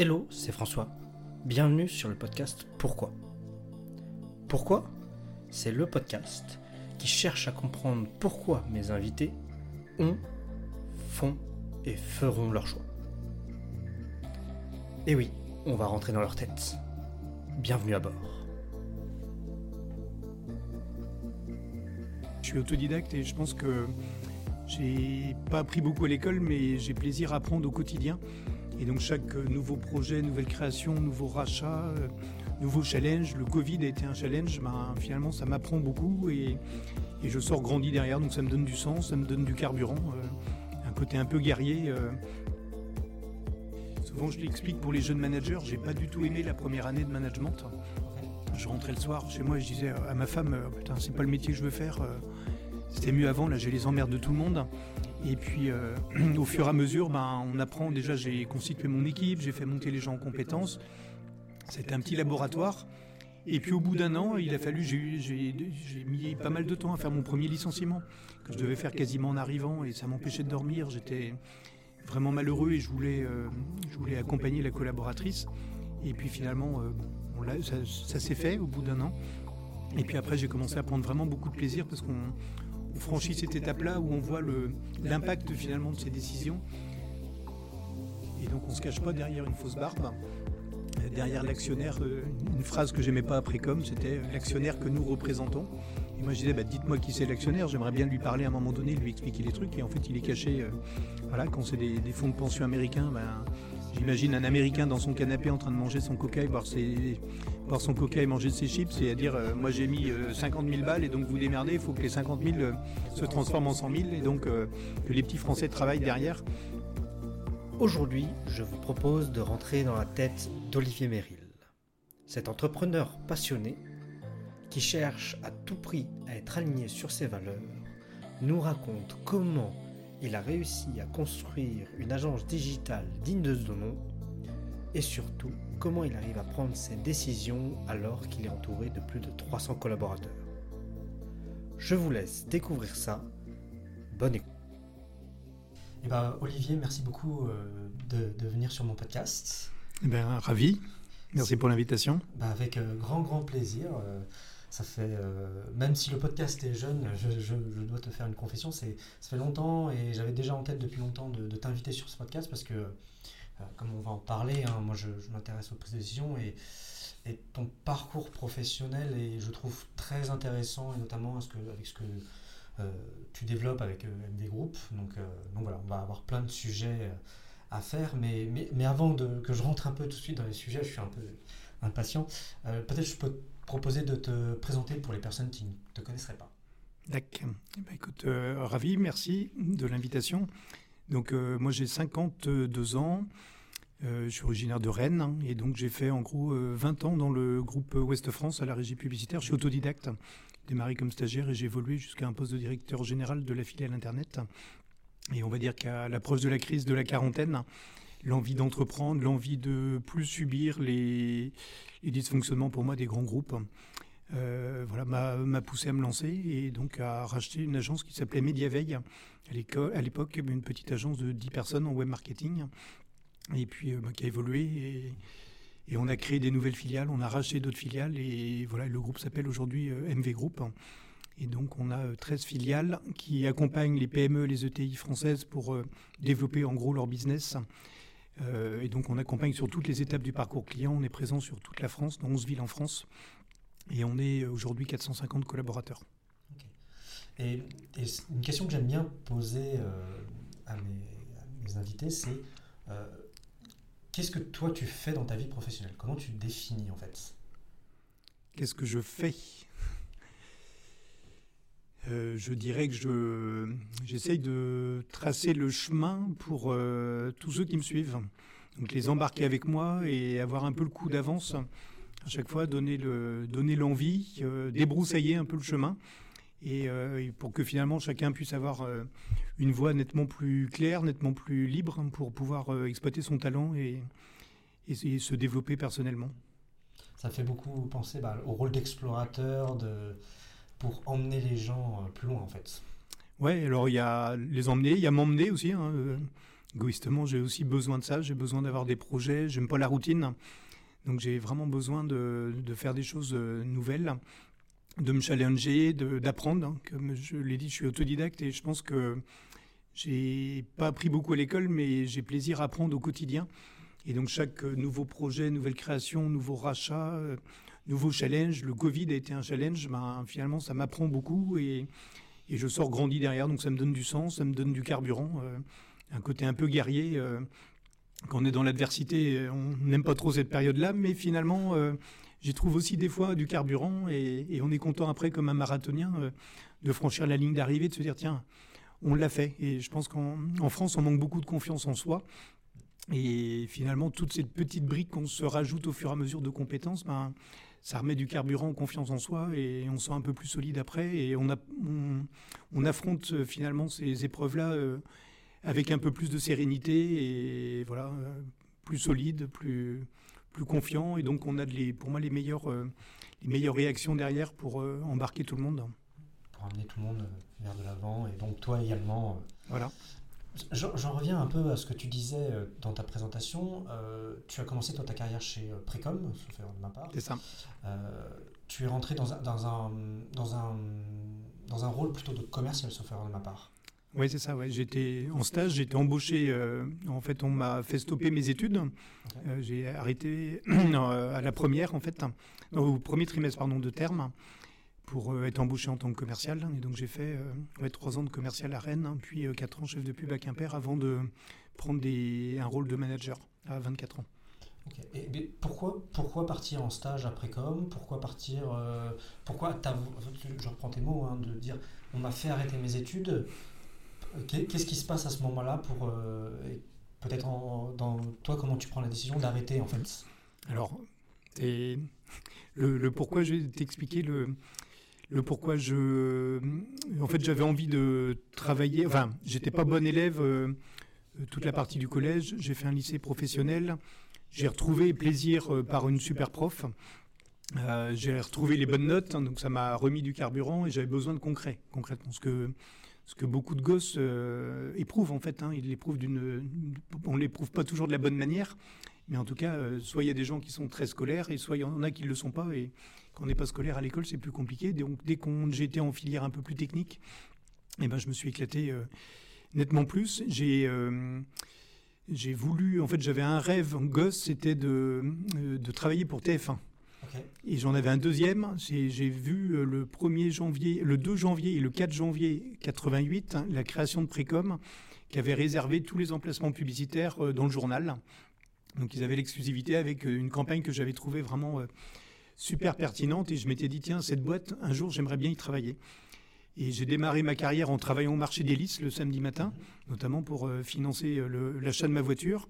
Hello, c'est François. Bienvenue sur le podcast Pourquoi? Pourquoi? C'est le podcast qui cherche à comprendre pourquoi mes invités ont, font et feront leur choix. Et oui, on va rentrer dans leur tête. Bienvenue à bord. Je suis autodidacte et je pense que j'ai pas appris beaucoup à l'école, mais j'ai plaisir à apprendre au quotidien. Et donc chaque nouveau projet, nouvelle création, nouveau rachat, euh, nouveau challenge, le Covid a été un challenge, finalement ça m'apprend beaucoup et, je sors grandi derrière, donc ça me donne du sens, ça me donne du carburant, euh, un côté un peu guerrier. Euh. Souvent je l'explique pour les jeunes managers, j'ai pas du tout aimé la première année de management. Je rentrais le soir chez moi et je disais à ma femme, putain c'est pas le métier que je veux faire, c'était mieux avant, là j'ai les emmerdes de tout le monde. Et puis euh, au fur et à mesure, ben, on apprend, déjà j'ai constitué mon équipe, j'ai fait monter les gens en compétences. C'était un petit laboratoire. Et puis au bout d'un an, il a fallu, j'ai mis pas mal de temps à faire mon premier licenciement, que je devais faire quasiment en arrivant, et ça m'empêchait de dormir. J'étais vraiment malheureux et je voulais, euh, je voulais accompagner la collaboratrice. Et puis finalement, euh, ça, ça s'est fait au bout d'un an. Et puis après, j'ai commencé à prendre vraiment beaucoup de plaisir parce qu'on on franchit cette étape-là où on voit l'impact finalement de ces décisions. Et donc on ne se cache pas derrière une fausse barbe. Derrière l'actionnaire, euh, une phrase que j'aimais pas après comme, c'était l'actionnaire que nous représentons. Et moi je disais, bah, dites-moi qui c'est l'actionnaire, j'aimerais bien lui parler à un moment donné, lui expliquer les trucs. Et en fait il est caché, euh, voilà, quand c'est des, fonds de pension américains, ben, J'imagine un Américain dans son canapé en train de manger son coca boire, son coca et manger ses chips, c'est à dire euh, moi j'ai mis 50 euh, 000 balles et donc vous démerdez, il faut que les 50 000 euh, se transforment en 100 000 et donc que les petits Français travaillent derrière. Aujourd'hui, je vous propose de rentrer dans la tête d'Olivier Méril. Cet entrepreneur passionné qui cherche à tout prix à être aligné sur ses valeurs nous raconte comment il a réussi à construire une agence digitale digne de ce nom et surtout comment il arrive à prendre ses décisions alors qu'il est entouré de plus de 300 collaborateurs. Je vous laisse découvrir ça. Bonne écoute. Eh ben, Olivier, merci beaucoup euh, de, venir sur mon podcast. Eh ben, ravi. Merci pour l'invitation. Ben, avec euh, grand, grand plaisir. Euh, ça fait, euh, même si le podcast est jeune, je, dois te faire une confession, c'est, ça fait longtemps et j'avais déjà en tête depuis longtemps de, t'inviter sur ce podcast parce que, euh, comme on va en parler, hein, moi je, m'intéresse aux prises de décision et, et, ton parcours professionnel est, je trouve, très intéressant et notamment avec ce que euh, tu développes avec MD Group. Donc, voilà, on va avoir plein de sujets à faire, mais, avant que je rentre un peu tout de suite dans les sujets, je suis un peu impatient, peut-être je peux proposer de te présenter pour les personnes qui ne te connaisseraient pas. D'accord. Eh ben, écoute, euh, ravi, merci de l'invitation. Donc, euh, moi, j'ai 52 ans. Euh, je suis originaire de Rennes hein, et donc j'ai fait en gros 20 ans dans le groupe Ouest France à la régie publicitaire. Je suis autodidacte, démarré comme stagiaire et j'ai évolué jusqu'à un poste de directeur général de la filiale Internet. Et on va dire qu'à l'approche de la crise de la quarantaine, l'envie d'entreprendre, l'envie de plus subir les, dysfonctionnements pour moi des grands groupes. Euh, voilà, m'a poussé à me lancer et donc à racheter une agence qui s'appelait Mediaveil, à l'époque une petite agence de 10 personnes en web marketing, et puis euh, bah, qui a évolué et, on a créé des nouvelles filiales, on a racheté d'autres filiales et voilà, le groupe s'appelle aujourd'hui euh, MV Group. Et donc on a 13 filiales qui accompagnent les PME, les ETI françaises pour développer en gros leur business et donc on accompagne sur toutes les étapes du parcours client. On est présent sur toute la France, dans 11 villes en France. Et on est aujourd'hui 450 collaborateurs. Et, une question que j'aime bien poser euh, à, mes, invités, c'est euh, qu'est-ce que toi tu fais dans ta vie professionnelle? Comment tu définis en fait? Qu'est-ce que je fais? Euh, je dirais que je, j'essaye de tracer le chemin pour tous ceux qui me suivent. Donc les embarquer avec moi et avoir un peu le coup d'avance. À chaque fois, donner, le, donner l'envie, euh, débroussailler un peu le chemin. Et, pour que finalement chacun puisse avoir une voie nettement plus claire, nettement plus libre pour pouvoir exploiter son talent et, et, se développer personnellement. Ça fait beaucoup penser bah, au rôle d'explorateur, de, pour emmener les gens euh, plus loin en fait. Ouais, alors il y a les emmener, il y a m'emmener aussi. Hein, euh, égoïstement, j'ai aussi besoin de ça. J'ai besoin d'avoir des projets. J'aime pas la routine. Donc j'ai vraiment besoin de, faire des choses euh, nouvelles, de me challenger, d'apprendre. Hein. Comme je l'ai dit, je suis autodidacte et je pense que j'ai pas appris beaucoup à l'école, mais j'ai plaisir à apprendre au quotidien. Et donc chaque nouveau projet, nouvelle création, nouveau rachat, euh, nouveau challenge, le Covid a été un challenge, ben, finalement ça m'apprend beaucoup et, je sors grandi derrière, donc ça me donne du sens, ça me donne du carburant, euh, un côté un peu guerrier quand on est dans l'adversité, on n'aime pas trop cette période-là, mais finalement, euh, j'y trouve aussi des fois du carburant et, on est content après, comme un marathonien, euh, de franchir la ligne d'arrivée, de se dire tiens, on l'a fait. Et je pense qu'en France, on manque beaucoup de confiance en soi. Et finalement, toutes ces petites briques qu'on se rajoute au fur et à mesure de compétences, ben, ça remet du carburant confiance en soi et on se sent un peu plus solide après. Et on, on, affronte euh, finalement ces épreuves-là avec un peu plus de sérénité et voilà, euh, plus solide, plus, plus confiant. Et donc, on a les, pour moi les meilleures, euh, les meilleures réactions derrière pour euh, embarquer tout le monde. Pour amener tout le monde vers de l'avant. Et donc, toi également. voilà. J'en reviens un peu à ce que tu disais dans ta présentation. tu as commencé toi ta carrière chez Précom, sauf de ma part. C'est ça. tu es rentré dans un, dans, un, dans, un, dans un rôle plutôt de commercial, sauf de ma part. Oui, c'est ça. J'étais en stage, j'étais embauché. Euh, en fait, on m'a fait stopper mes études. Euh, j'ai arrêté euh, à la première, en fait, au premier trimestre pardon, de terme, pour être embauché en tant que commercial. Et donc, j'ai fait trois ans de commercial à Rennes, puis quatre ans chef de pub à Quimper, avant de prendre un rôle de manager à 24 ans. Pourquoi, partir en stage après com? Pourquoi partir Pourquoi Je reprends tes mots, hein, de dire on m'a fait arrêter mes études Qu'est-ce qui se passe à ce moment-là pour euh, peut-être dans toi comment tu prends la décision d'arrêter en fait? Alors et le, pourquoi je vais t'expliquer le le pourquoi je en fait j'avais envie de travailler enfin j'étais pas bon élève euh, toute la partie du collège j'ai fait un lycée professionnel j'ai retrouvé plaisir euh, par une super prof. J'ai retrouvé les bonnes notes hein, donc ça m'a remis du carburant et j'avais besoin de concret concrètement ce que ce que beaucoup de gosses euh, éprouvent en fait. Hein. Ils on l'éprouve pas toujours de la bonne manière, mais en tout cas, euh, soit il y a des gens qui sont très scolaires et soit il y en a qui ne le sont pas. Et quand on n'est pas scolaire à l'école, c'est plus compliqué. Donc dès qu'on j'étais en filière un peu plus technique, eh ben je me suis éclaté euh, nettement plus. J'ai voulu, en fait, j'avais un rêve gosse, c'était de, de travailler pour TF1. Et j'en avais un deuxième. J'ai vu euh, le 1er janvier, le 2 janvier et le 4 janvier 88, hein, la création de Précom, qui avait réservé tous les emplacements publicitaires euh, dans le journal. Donc ils avaient l'exclusivité avec euh, une campagne que j'avais trouvée vraiment super pertinente. Et je m'étais dit, tiens, cette boîte, un jour, j'aimerais bien y travailler. Et j'ai démarré ma carrière en travaillant au marché d'hélice le samedi matin, notamment pour financer l'achat de ma voiture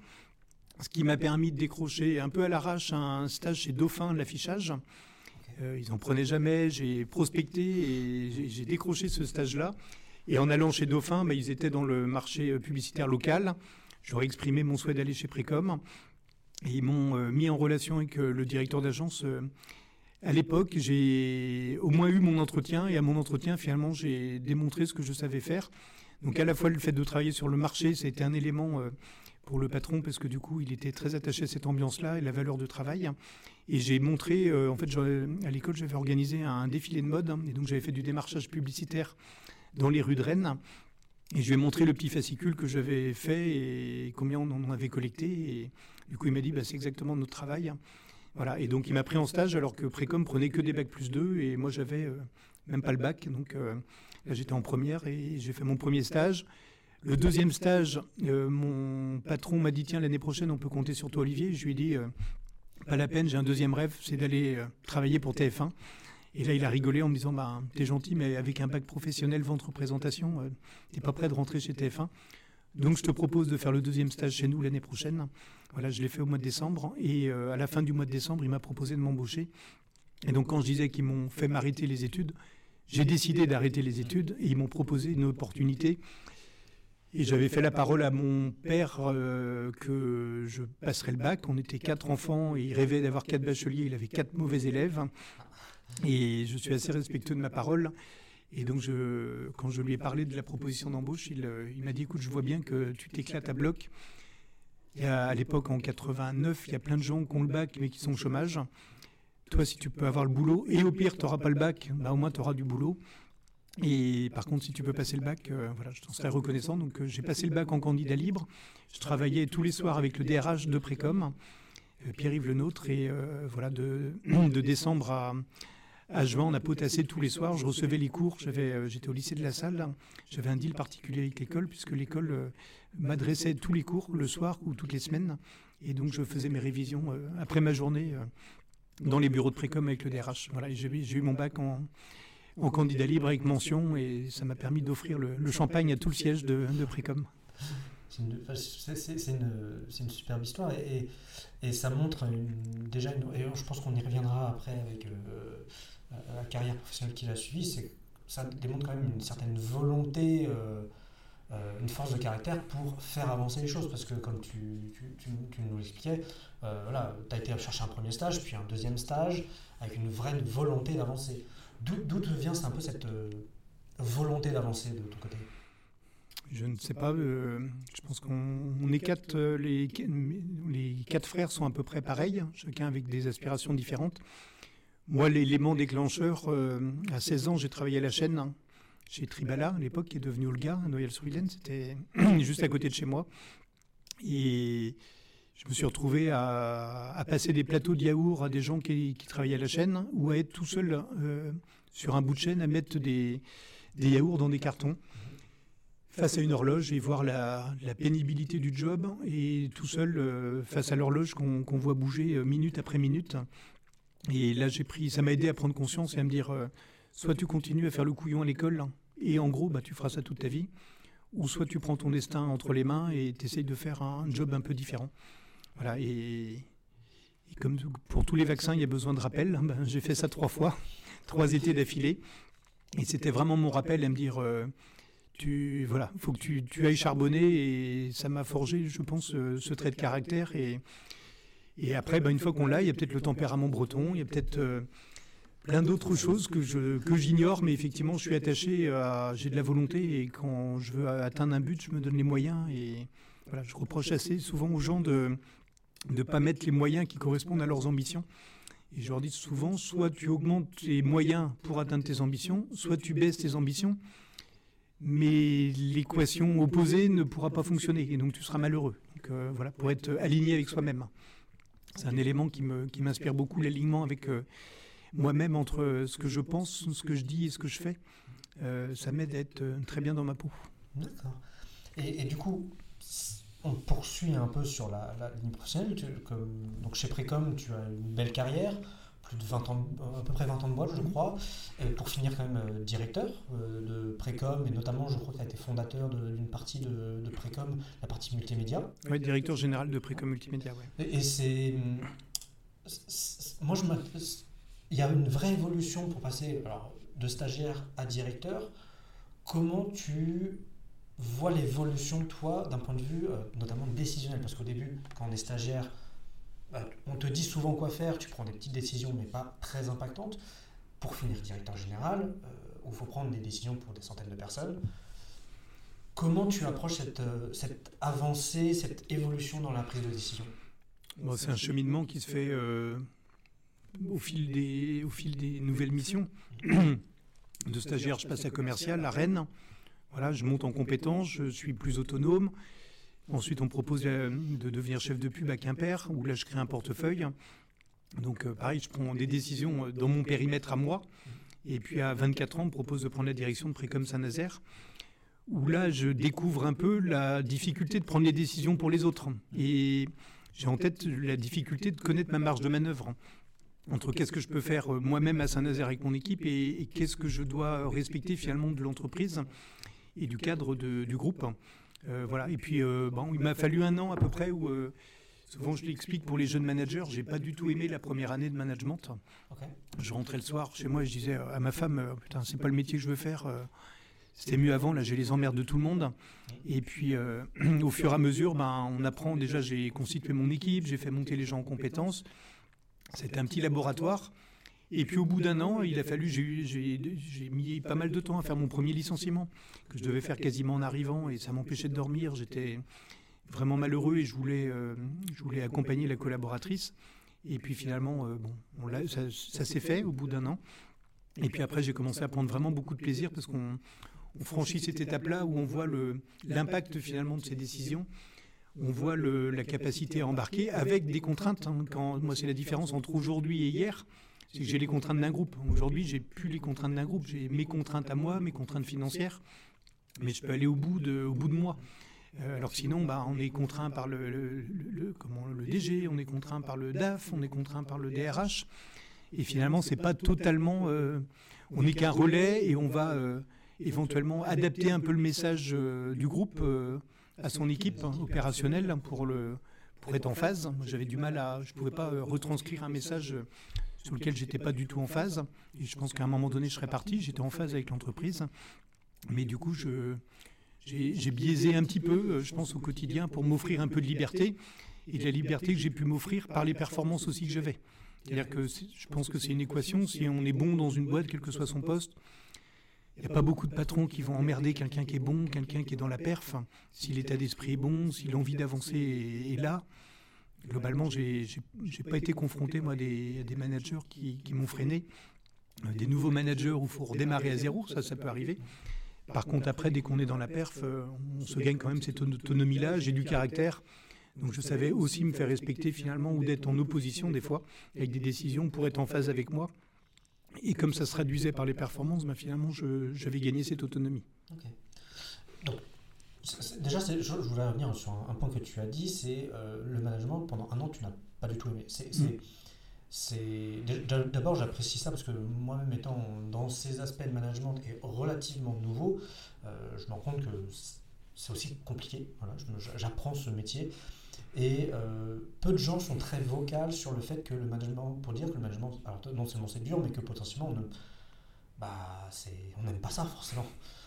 ce qui m'a permis de décrocher un peu à l'arrache un stage chez Dauphin de l'affichage. Euh, ils n'en prenaient jamais, j'ai prospecté et j'ai décroché ce stage-là. Et en allant chez Dauphin, bah, ils étaient dans le marché euh, publicitaire local. J'aurais exprimé mon souhait d'aller chez Précom. Et ils m'ont euh, mis en relation avec le directeur d'agence. à l'époque, j'ai au moins eu mon entretien et à mon entretien, finalement, j'ai démontré ce que je savais faire. Donc à la fois le fait de travailler sur le marché, c'était un élément pour le patron parce que du coup, il était très attaché à cette ambiance-là et la valeur de travail. Et j'ai montré, euh, en fait, à l'école, j'avais organisé un défilé de mode et donc j'avais fait du démarchage publicitaire dans les rues de Rennes. Et je lui ai montré le petit fascicule que j'avais fait et combien on en avait collecté. Et du coup, il m'a dit, bah, c'est exactement notre travail. Voilà. Et donc, il m'a pris en stage alors que Précom prenait que des bacs plus 2 et moi, j'avais euh, même pas le bac. Donc, euh, là, j'étais en première et j'ai fait mon premier stage. Le deuxième stage, euh, mon patron m'a dit tiens l'année prochaine on peut compter sur toi Olivier. Je lui ai dit euh, pas la peine, j'ai un deuxième rêve, c'est d'aller euh, travailler pour TF1. Et là il a rigolé en me disant bah t'es gentil mais avec un bac professionnel vente représentation, t'es pas prêt de rentrer chez TF1. Donc je te propose de faire le deuxième stage chez nous l'année prochaine. Voilà, je l'ai fait au mois de décembre et à la fin du mois de décembre il m'a proposé de m'embaucher. Et donc quand je disais qu'ils m'ont fait m'arrêter les études, j'ai décidé d'arrêter les études et ils m'ont proposé une opportunité et j'avais fait la parole à mon père euh, que je passerais le bac. On était quatre enfants et il rêvait d'avoir quatre bacheliers. Il avait quatre mauvais élèves. Et je suis assez respectueux de ma parole. Et donc, quand je lui ai parlé de la proposition d'embauche, il, il m'a dit écoute, je vois bien que tu t'éclates à bloc. À l'époque, en 89, il y a plein de gens qui ont le bac mais qui sont au chômage. Toi, si tu peux avoir le boulot, et au pire, tu n'auras pas le bac, bah, au moins tu auras du boulot. Et par contre, si tu peux passer le bac, euh, voilà, je t'en serais reconnaissant. Donc, euh, j'ai passé le bac en candidat libre. Je travaillais tous les soirs avec le DRH de Précom, euh, Pierre-Yves Le Nôtre. Et voilà, de, décembre à, à juin, on a potassé tous les soirs. Je recevais les cours. J'étais au lycée de la Salle. J'avais un deal particulier avec l'école, puisque l'école m'adressait tous les cours le soir ou toutes les semaines. Et donc, je faisais mes révisions après ma journée dans les bureaux de Précom avec le DRH. Voilà, j'ai eu mon bac en en candidat libre avec mention et ça m'a permis d'offrir le, champagne à tout le siège de, de Précom. C'est une, superbe histoire et, ça montre déjà, et je pense qu'on y reviendra après avec euh, la carrière professionnelle qu'il a suivie, ça démontre quand même une certaine volonté, euh, euh, une force de caractère pour faire avancer les choses. Parce que comme tu, nous l'expliquais, voilà, tu as été chercher un premier stage, puis un deuxième stage, avec une vraie volonté d'avancer. D'où vient un peu cette euh, volonté d'avancer de ton côté? Je ne sais pas. Euh, je pense qu'on est quatre. Euh, les, les, quatre frères sont à peu près pareils, chacun avec des aspirations différentes. Moi, l'élément déclencheur, à 16 ans, j'ai travaillé à la chaîne hein, chez Tribala, à l'époque, qui est devenu Olga, à Noyelles-sur-Vilaine. C'était juste à côté de chez moi. Et je me suis retrouvé à, passer des plateaux de yaourt à des gens qui, travaillaient à la chaîne ou à être tout seul euh, sur un bout de chaîne à mettre des, yaourts dans des cartons face à une horloge et voir la, pénibilité du job et tout seul euh, face à l'horloge qu'on voit bouger euh, minute après minute. Et là, j'ai pris, ça m'a aidé à prendre conscience et à me dire, soit tu continues à faire le couillon à l'école et en gros, bah, tu feras ça toute ta vie, ou soit tu prends ton destin entre les mains et tu essayes de faire un job un peu différent. Voilà, et, comme pour tous les vaccins, il y a besoin de rappel. Ben, j'ai fait ça trois fois, trois étés d'affilée. Et c'était vraiment mon rappel à me dire, euh, tu voilà, faut que tu, tu ailles charbonner. Et ça m'a forgé, je pense, euh, ce, trait de caractère. Et, et après, ben, une fois qu'on l'a, il y a peut-être le tempérament breton, il y a peut-être euh, plein d'autres choses que je que j'ignore, mais effectivement, je suis attaché à, j'ai de la volonté et quand je veux atteindre un but, je me donne les moyens. Et je reproche assez souvent aux gens de ne pas mettre les moyens qui correspondent à leurs ambitions. Et je leur dis souvent, soit tu augmentes tes moyens pour atteindre tes ambitions, soit tu baisses tes ambitions, mais l'équation opposée ne pourra pas fonctionner, et donc tu seras malheureux. Euh, voilà, pour être aligné avec soi-même. C'est un élément qui m'inspire beaucoup, l'alignement avec euh, moi-même entre ce que je pense, ce que je dis et ce que je fais. Euh, ça m'aide à être très bien dans ma peau. D'accord. Et, du coup, on poursuit un peu sur la, ligne professionnelle. comme, donc chez Précom, tu as une belle carrière, plus de 20 ans, à peu près 20 ans de boîte, je mhm. crois, et pour finir quand même euh, directeur euh, de Précom, et notamment, je crois que tu as été fondateur d'une partie de, de, Précom, la partie multimédia. Oui, directeur général de Précom Multimédia, oui. Et, c'est... Moi, je il y a une vraie évolution pour passer alors, de stagiaire à directeur. Comment tu vois l'évolution, toi, d'un point de vue euh, notamment décisionnel? Parce qu'au début, quand on est stagiaire, bah, on te dit souvent quoi faire, tu prends des petites décisions, mais pas très impactantes. Pour finir directeur général, euh, où il faut prendre des décisions pour des centaines de personnes. Comment tu approches cette, euh, cette avancée, cette évolution dans la prise de décision? Bon, C'est un cheminement qui se fait au, fil des, au fil des nouvelles missions. de stagiaire, je passe à commercial, à Rennes. Voilà, je monte en compétence, je suis plus autonome. Ensuite, on me propose euh, de devenir chef de pub à Quimper, où là, je crée un portefeuille. Donc, euh, pareil, je prends des décisions euh, dans mon périmètre à moi. Et puis, à 24 ans, on me propose de prendre la direction de Précom Saint-Nazaire, où là, je découvre un peu la difficulté de prendre les décisions pour les autres. Et j'ai en tête la difficulté de connaître ma marge de manœuvre entre qu'est-ce que je peux faire moi-même à Saint-Nazaire avec mon équipe et, et qu'est-ce que je dois respecter finalement de l'entreprise et du cadre du groupe. Euh, voilà. Et puis, euh, bon, il m'a fallu un an à peu près où, euh, souvent je l'explique pour les jeunes managers, j'ai pas du tout aimé la première année de management. Je rentrais le soir chez moi et je disais à ma femme, putain, c'est pas le métier que je veux faire. C'était mieux avant, là j'ai les emmerdes de tout le monde. Et puis au fur et à mesure, ben, on apprend, déjà j'ai constitué mon équipe, j'ai fait monter les gens en compétences. C'était un petit laboratoire. Et puis au bout d'un an, il a fallu, j'ai mis pas mal de temps à faire mon premier licenciement, que je devais faire quasiment en arrivant, et ça m'empêchait de dormir. J'étais vraiment malheureux et je voulais, euh, je voulais accompagner la collaboratrice. Et puis finalement, euh, bon, ça, s'est fait au bout d'un an. Et puis après, j'ai commencé à prendre vraiment beaucoup de plaisir parce qu'on franchit cette étape-là où on voit l'impact finalement de ces décisions on voit la capacité à embarquer avec des contraintes. Hein. Quand, moi, c'est la différence entre aujourd'hui et hier. C'est que j'ai les contraintes d'un groupe. Aujourd'hui, j'ai plus les contraintes d'un groupe. J'ai mes contraintes à moi, mes contraintes financières, mais je peux aller au bout de, moi. Euh, alors sinon, bah, on est contraint par le, comment, le DG, on est contraint par le DAF, on est contraint par le DRH. Et finalement, c'est pas totalement. Euh, on n'est qu'un relais et on va euh, éventuellement adapter un peu le message du groupe à son équipe opérationnelle pour, le, pour être en phase. J'avais du mal à. Je pouvais pas retranscrire un message sur lequel j'étais pas du tout en phase. Et je pense qu'à un moment donné, je serais parti. J'étais en phase avec l'entreprise. Mais du coup, je, j'ai biaisé un petit peu, euh, je pense, au quotidien pour m'offrir un peu de liberté et de la liberté que j'ai pu m'offrir par les performances aussi que j'avais. C'est-à-dire que je pense que c'est une équation. Si on est bon dans une boîte, quel que soit son poste, il n'y a pas beaucoup de patrons qui vont emmerder quelqu'un qui est bon, quelqu'un qui est dans la perf. Si l'état d'esprit est bon, si l'envie d'avancer est, là, globalement, j'ai n'ai pas été confronté, moi, à des, des managers qui, qui m'ont freiné. Euh, des nouveaux managers où il faut redémarrer à zéro, ça, ça peut arriver. Par contre, après, dès qu'on est dans la perf, euh, on se gagne quand même cette autonomie-là. J'ai du caractère. Donc je savais aussi me faire respecter finalement ou d'être en opposition des fois avec des décisions pour être en phase avec moi. Et comme ça se traduisait par les performances, bah, finalement, j'avais gagné cette autonomie. Donc, déjà, je, voulais revenir sur un, point que tu as dit, c'est euh, le management, pendant un an, tu n'as pas du tout aimé. C'est, mm. D'abord, j'apprécie ça parce que moi-même étant dans ces aspects de management et relativement nouveau, euh, je me rends compte que c'est aussi compliqué. Voilà, j'apprends ce métier. Et euh, peu de gens sont très vocales sur le fait que le management, pour dire que le management, alors non seulement c'est dur, mais que potentiellement on bah, n'aime pas ça forcément.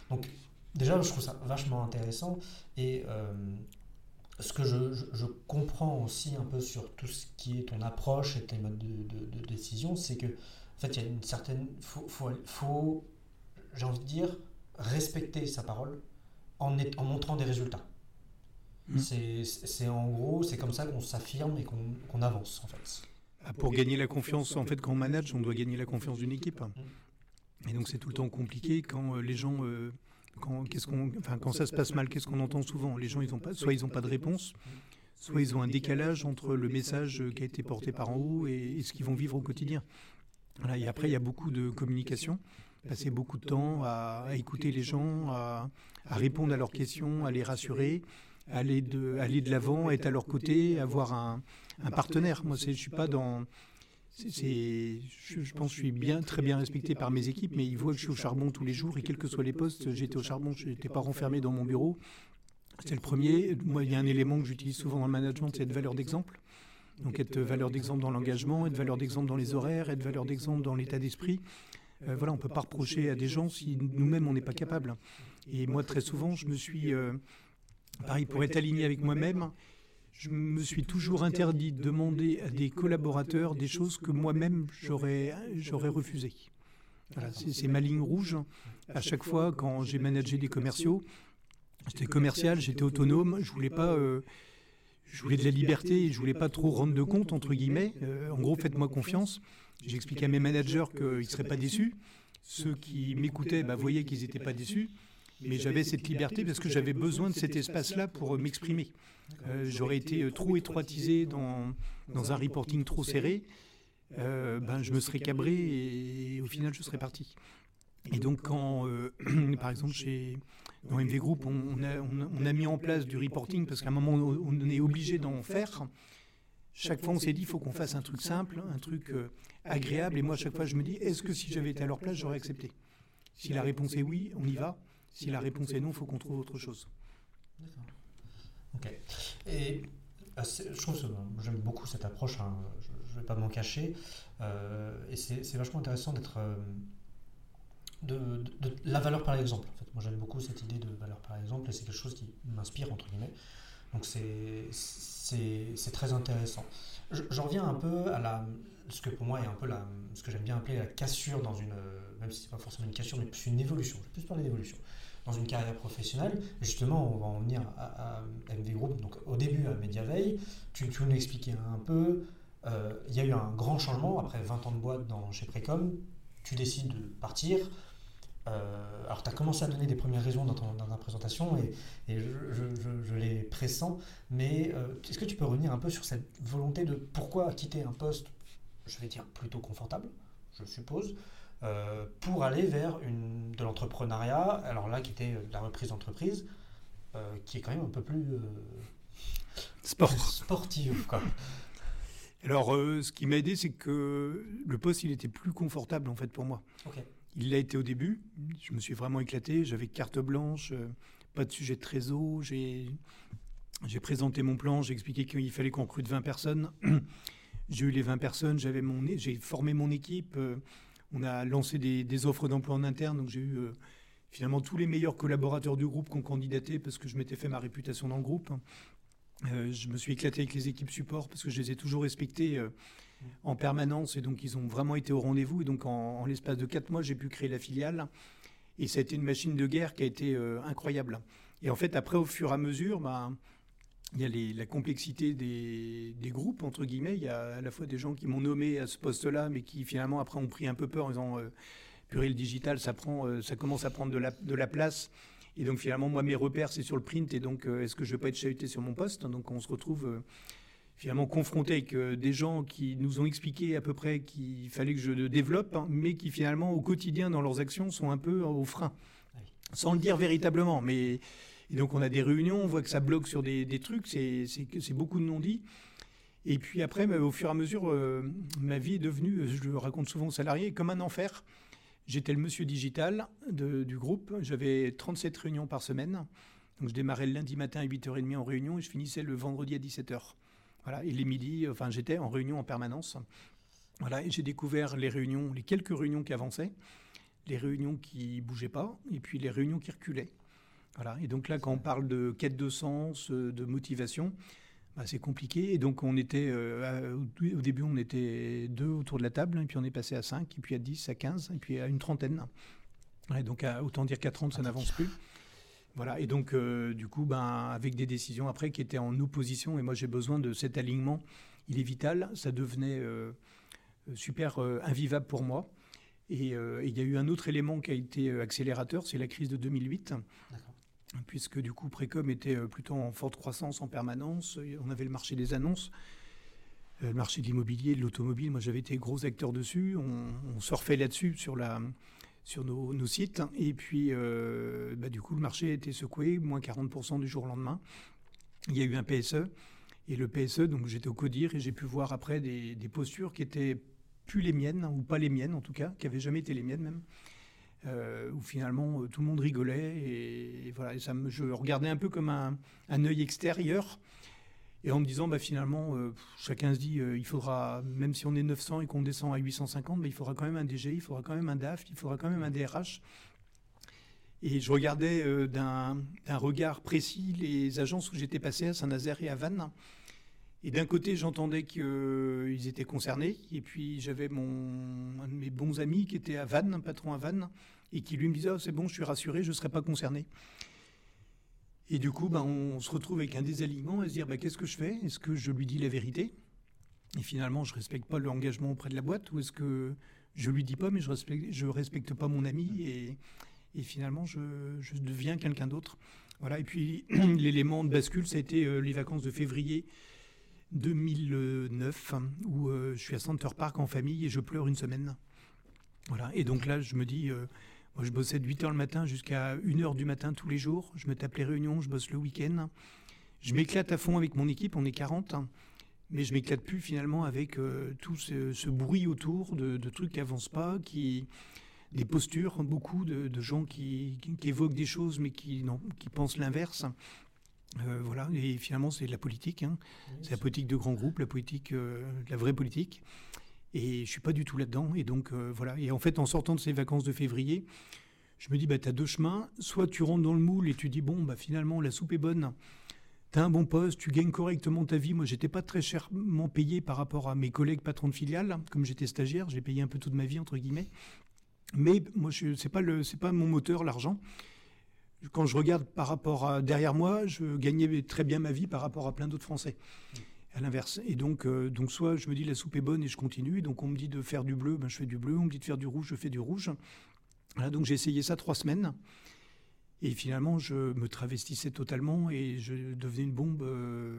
Donc déjà, je trouve ça vachement intéressant. Et euh, ce que je, je, comprends aussi un peu sur tout ce qui est ton approche et tes modes de, de, décision, c'est que en fait, il y a une certaine, faut, faut, faut j'ai envie de dire, respecter sa parole en, en montrant des résultats. Mm. C'est en gros, c'est comme ça qu'on s'affirme et qu'on avance en fait. Ah, pour gagner la confiance, en fait, quand on manage, on doit gagner la confiance d'une équipe. Mm. Et donc c'est tout le temps compliqué quand euh, les gens, euh, quand, qu'est-ce qu'on, enfin, quand ça se passe mal, qu'est-ce qu'on entend souvent? Les gens, ils ont pas, soit ils n'ont pas de réponse, soit ils ont un décalage entre le message qui a été porté par en haut et, ce qu'ils vont vivre au quotidien. Voilà, et après, il y a beaucoup de communication, passer beaucoup de temps à, écouter les gens, à, à, répondre à leurs questions, à les rassurer, aller de, aller de l'avant, être à leur côté, avoir un, un partenaire. Moi, je suis pas dans. Je, pense que je suis bien, très bien respecté par mes équipes, mais ils voient que je suis au charbon tous les jours et quels que soient les postes, j'étais au charbon, je n'étais pas renfermé dans mon bureau. C'est le premier. Moi, il y a un élément que j'utilise souvent dans le management, c'est être valeur d'exemple. Donc être valeur d'exemple dans l'engagement, être valeur d'exemple dans les horaires, être valeur d'exemple dans l'état d'esprit. Euh, voilà, on ne peut pas reprocher à des gens si nous-mêmes on n'est pas capable. Et moi, très souvent, je me suis euh, Pareil, pour être aligné avec moi-même, je me suis toujours interdit de demander à des collaborateurs des choses que moi-même j'aurais, refusées. C'est, ma ligne rouge. À chaque fois, quand j'ai managé des commerciaux, j'étais commercial, j'étais autonome, je voulais pas, euh, je voulais de la liberté, je voulais pas trop rendre de compte entre guillemets. Euh, en gros, faites-moi confiance. J'expliquais à mes managers qu'ils ne seraient pas déçus. Ceux qui m'écoutaient bah, voyaient qu'ils n'étaient pas déçus mais j'avais cette liberté parce que j'avais besoin de cet espace-là pour euh, m'exprimer. Euh, j'aurais été euh, trop étroitisé dans, dans un reporting trop serré, ben, je me serais cabré et, au final je serais parti. Et donc quand, par exemple, chez, dans MV Group, on, a, on, a, mis en place du reporting parce qu'à un moment on est obligé d'en faire, chaque fois on s'est dit il faut qu'on fasse un truc simple, un truc agréable, et moi à chaque fois je me dis est-ce que si j'avais été à leur place j'aurais accepté? Si la réponse est oui, on y va. Si la réponse est non, il faut qu'on trouve autre chose. D'accord. Ok. Et euh, je trouve j'aime beaucoup cette approche, hein, je ne vais pas m'en cacher. Euh, et c'est vachement intéressant d'être. Euh, de, la valeur par exemple. En fait. Moi j'aime beaucoup cette idée de valeur par exemple et c'est quelque chose qui m'inspire entre guillemets. Donc c'est très intéressant. J'en reviens un peu à ce que pour moi est un peu ce que j'aime bien appeler la cassure dans une, même si c'est pas forcément une cassure, mais plus une évolution. Je vais plus parler d'évolution dans une carrière professionnelle. Justement, on va en venir à, MV Group. Donc, au début, à Mediaveil, tu, tu nous expliquais un peu. Euh, il y a eu un grand changement après 20 ans de boîte dans, chez Précom. Tu décides de partir. Euh, alors, tu as commencé à donner des premières raisons dans, ta présentation et, je, les pressens, mais euh, est-ce que tu peux revenir un peu sur cette volonté de pourquoi quitter un poste, je vais dire plutôt confortable, je suppose, euh, pour aller vers une, de l'entrepreneuriat, alors là qui était la reprise d'entreprise, euh, qui est quand même un peu plus Sport. sportive. Quoi. Alors, ce qui m'a aidé, c'est que le poste, il était plus confortable en fait pour moi. Il l'a été au début. Je me suis vraiment éclaté. J'avais carte blanche, euh, pas de sujet de trésor. J'ai, j'ai présenté mon plan. J'ai expliqué qu'il fallait qu'on recrute 20 personnes. j'ai eu les 20 personnes. J'avais mon, j'ai formé mon équipe. Euh, on a lancé des, offres d'emploi en interne. Donc j'ai eu euh, finalement tous les meilleurs collaborateurs du groupe qui ont candidaté parce que je m'étais fait ma réputation dans le groupe. je me suis éclaté avec les équipes support parce que je les ai toujours respectées en permanence et donc ils ont vraiment été au rendez-vous. Et donc en, l'espace de quatre mois, j'ai pu créer la filiale et ça a été une machine de guerre qui a été euh, incroyable. Et en fait, après, au fur et à mesure, bah, il y a la complexité des, groupes, entre guillemets. Il y a à la fois des gens qui m'ont nommé à ce poste-là, mais qui finalement, après, ont pris un peu peur en disant euh, purée, le digital, ça, prend, euh, ça commence à prendre de la, de la place. Et donc, finalement, moi, mes repères, c'est sur le print. Et donc, est-ce que je ne vais pas être chahuté sur mon poste? Donc, on se retrouve finalement confronté avec euh, des gens qui nous ont expliqué à peu près qu'il fallait que je développe, hein, mais qui finalement au quotidien dans leurs actions sont un peu au frein, sans le dire véritablement. Mais et donc on a des réunions, on voit que ça bloque sur des, trucs, c'est beaucoup de non-dits. Et puis après, bah, au fur et à mesure, euh, ma vie est devenue, je le raconte souvent aux salariés, comme un enfer. J'étais le monsieur digital du groupe, j'avais 37 réunions par semaine. Donc je démarrais le lundi matin à 8h30 en réunion et je finissais le vendredi à 17h. Voilà, et les midis, enfin, j'étais en réunion en permanence. Voilà, et j'ai découvert les réunions, les quelques réunions qui avançaient, les réunions qui bougeaient pas, et puis les réunions qui reculaient. Voilà, et donc là, quand on parle de quête de sens, euh, de motivation, bah, c'est compliqué. Et donc, on était, euh, au début, on était deux autour de la table, et puis on est passé à cinq, et puis à dix, à quinze, et puis à une trentaine. Et donc, autant dire qu'à 30, ça n'avance plus. Voilà, et donc euh, du coup, ben, avec des décisions après qui étaient en opposition, et moi j'ai besoin de cet alignement, il est vital, ça devenait euh, super invivable pour moi. Et il y a eu un autre élément qui a été accélérateur, c'est la crise de 2008. Puisque du coup, Précom était plutôt en forte croissance en permanence. On avait le marché des annonces, le marché de l'immobilier, de l'automobile. Moi, j'avais été gros acteur dessus. On, surfait là-dessus sur la, sur nos, sites. Et puis, euh, bah, du coup, le marché a été secoué, moins 40% du jour au lendemain. Il y a eu un PSE. Et le PSE, donc j'étais au CODIR et j'ai pu voir après des, postures qui étaient plus les miennes, ou pas les miennes en tout cas, qui n'avaient jamais été les miennes même. Euh, où finalement euh, tout le monde rigolait et, voilà, ça me, je regardais un peu comme un, un œil extérieur et en me disant, bah, finalement, euh, chacun se dit, euh, il faudra, même si on est 900 et qu'on descend à 850, bah, il faudra quand même un DG, il faudra quand même un DAF, il faudra quand même un DRH. Et je regardais euh, d'un regard précis les agences où j'étais passé à Saint-Nazaire et à Vannes. Et d'un côté, j'entendais qu'ils étaient concernés. Et puis, j'avais mon, un de mes bons amis qui était à Vannes, un patron à Vannes, et qui lui me disait, oh, c'est bon, je suis rassuré, je ne serai pas concerné. Et du coup, ben, on se retrouve avec un désalignement et se dire ben, qu'est-ce que je fais? Est-ce que je lui dis la vérité? Et finalement, je ne respecte pas l'engagement auprès de la boîte Ou est-ce que je lui dis pas, mais je ne respecte, je respecte pas mon ami et, et finalement, je, je deviens quelqu'un d'autre Voilà. Et puis, l'élément de bascule, ça a été euh, les vacances de février 2009, où euh, je suis à Center Park en famille et je pleure une semaine. Voilà. Et donc là, je me dis. Euh, moi, je bossais de 8h le matin jusqu'à 1h du matin tous les jours. Je me tape les réunions, je bosse le week-end. Je m'éclate à fond avec mon équipe, on est 40. Mais je m'éclate plus finalement avec euh, tout ce, bruit autour de, trucs qui avancent pas, qui des postures, beaucoup de, gens qui, évoquent des choses mais qui pensent l'inverse. Euh, voilà, et finalement c'est de la politique, hein. c'est la politique de grands groupes, la politique, euh, la vraie politique. Et je suis pas du tout là-dedans. Et donc, euh, voilà. Et en fait, en sortant de ces vacances de février, je me dis, bah, tu as deux chemins. Soit tu rentres dans le moule et tu dis, bon, bah, finalement, la soupe est bonne. tu as un bon poste, tu gagnes correctement ta vie. Moi, j'étais pas très chèrement payé par rapport à mes collègues patrons de filiales. Comme j'étais stagiaire, j'ai payé un peu toute ma vie, entre guillemets. Mais moi, ce n'est pas, pas mon moteur, l'argent. Quand je regarde par rapport derrière moi, je gagnais très bien ma vie par rapport à plein d'autres Français. À l'inverse. Et donc, euh, donc, soit je me dis la soupe est bonne et je continue. Et donc, on me dit de faire du bleu, ben, je fais du bleu. On me dit de faire du rouge, je fais du rouge. Donc, j'ai essayé ça trois semaines. Et finalement, je me travestissais totalement et je devenais une bombe, euh,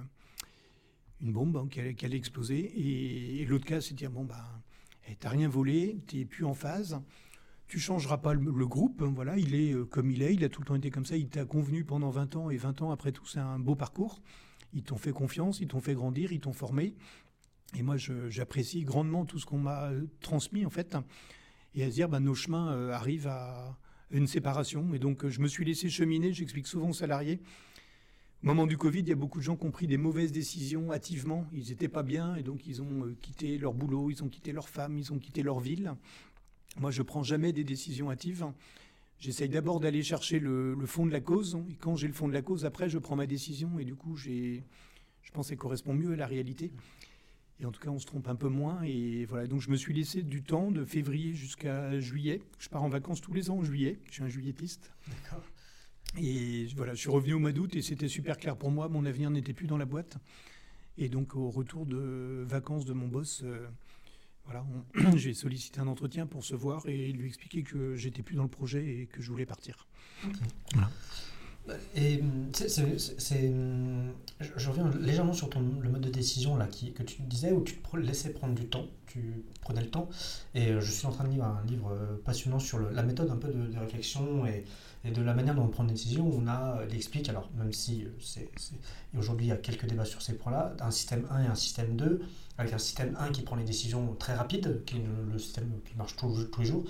une bombe hein, qui, allait, exploser. Et, l'autre cas, c'est de dire bon, ben, bah, t'as rien volé, t'es plus en phase. Tu changeras pas le, groupe, hein, voilà, il est euh, comme il est, il a tout le temps été comme ça, il t'a convenu pendant 20 ans, et 20 ans après tout, c'est un beau parcours. Ils t'ont fait confiance, ils t'ont fait grandir, ils t'ont formé. Et moi, j'apprécie grandement tout ce qu'on m'a euh, transmis, en fait. Et à se dire, bah, nos chemins euh, arrivent à une séparation. Et donc, je me suis laissé cheminer, j'explique souvent aux salariés. Au moment du Covid, il y a beaucoup de gens qui ont pris des mauvaises décisions hâtivement. Ils n'étaient pas bien et donc ils ont quitté leur boulot, ils ont quitté leur femme, ils ont quitté leur ville. Moi, je prends jamais des décisions hâtives. J'essaye d'abord d'aller chercher le, fond de la cause. Et quand j'ai le fond de la cause, après, je prends ma décision. Et du coup, j'ai, je pense qu'elle correspond mieux à la réalité. Et en tout cas, on se trompe un peu moins. Et voilà, donc je me suis laissé du temps de février jusqu'à juillet. Je pars en vacances tous les ans en juillet. Je suis un juillettiste. D'accord. Et voilà, je suis revenu au mois d'août et c'était super clair pour moi. Mon avenir n'était plus dans la boîte. Et donc, au retour de vacances de mon boss, euh, voilà, j'ai sollicité un entretien pour se voir et lui expliquer que j'étais plus dans le projet et que je voulais partir. Et c'est, je reviens légèrement sur ton, le mode de décision là, qui, que tu disais où tu te laissais prendre du temps, tu prenais le temps. Et euh, je suis en train de lire un livre euh, passionnant sur la méthode un peu de, réflexion et, et, de la manière dont on prend des décisions. On a, euh, il explique, alors même si c'est, aujourd'hui il y a quelques débats sur ces points-là, un système 1 et un système 2 avec un système 1 qui prend les décisions très rapides, qui est le, système qui marche tous les jours,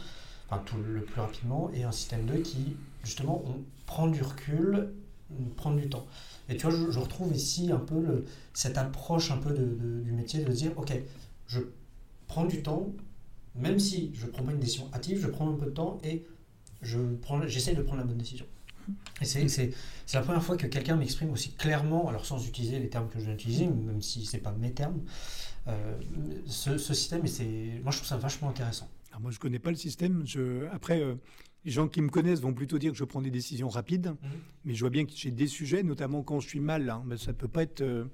enfin tout le plus rapidement, et un système 2 qui, justement, prend du recul, prend du temps. Et tu vois, je, retrouve ici un peu cette approche un peu de, du métier de dire, ok, je prends du temps, même si je ne prends pas une décision hâtive, je prends un peu de temps et j'essaie de prendre la bonne décision. Et c'est la première fois que quelqu'un m'exprime aussi clairement, alors sans utiliser les termes que je viens d'utiliser, même si ce n'est pas mes termes, euh, ce, système, et moi je trouve ça vachement intéressant. Alors moi je connais pas le système. Je, après, euh, les gens qui me connaissent vont plutôt dire que je prends des décisions rapides, mhm. mais je vois bien que j'ai des sujets, notamment quand je suis mal. Hein, ben, ça peut pas être, euh,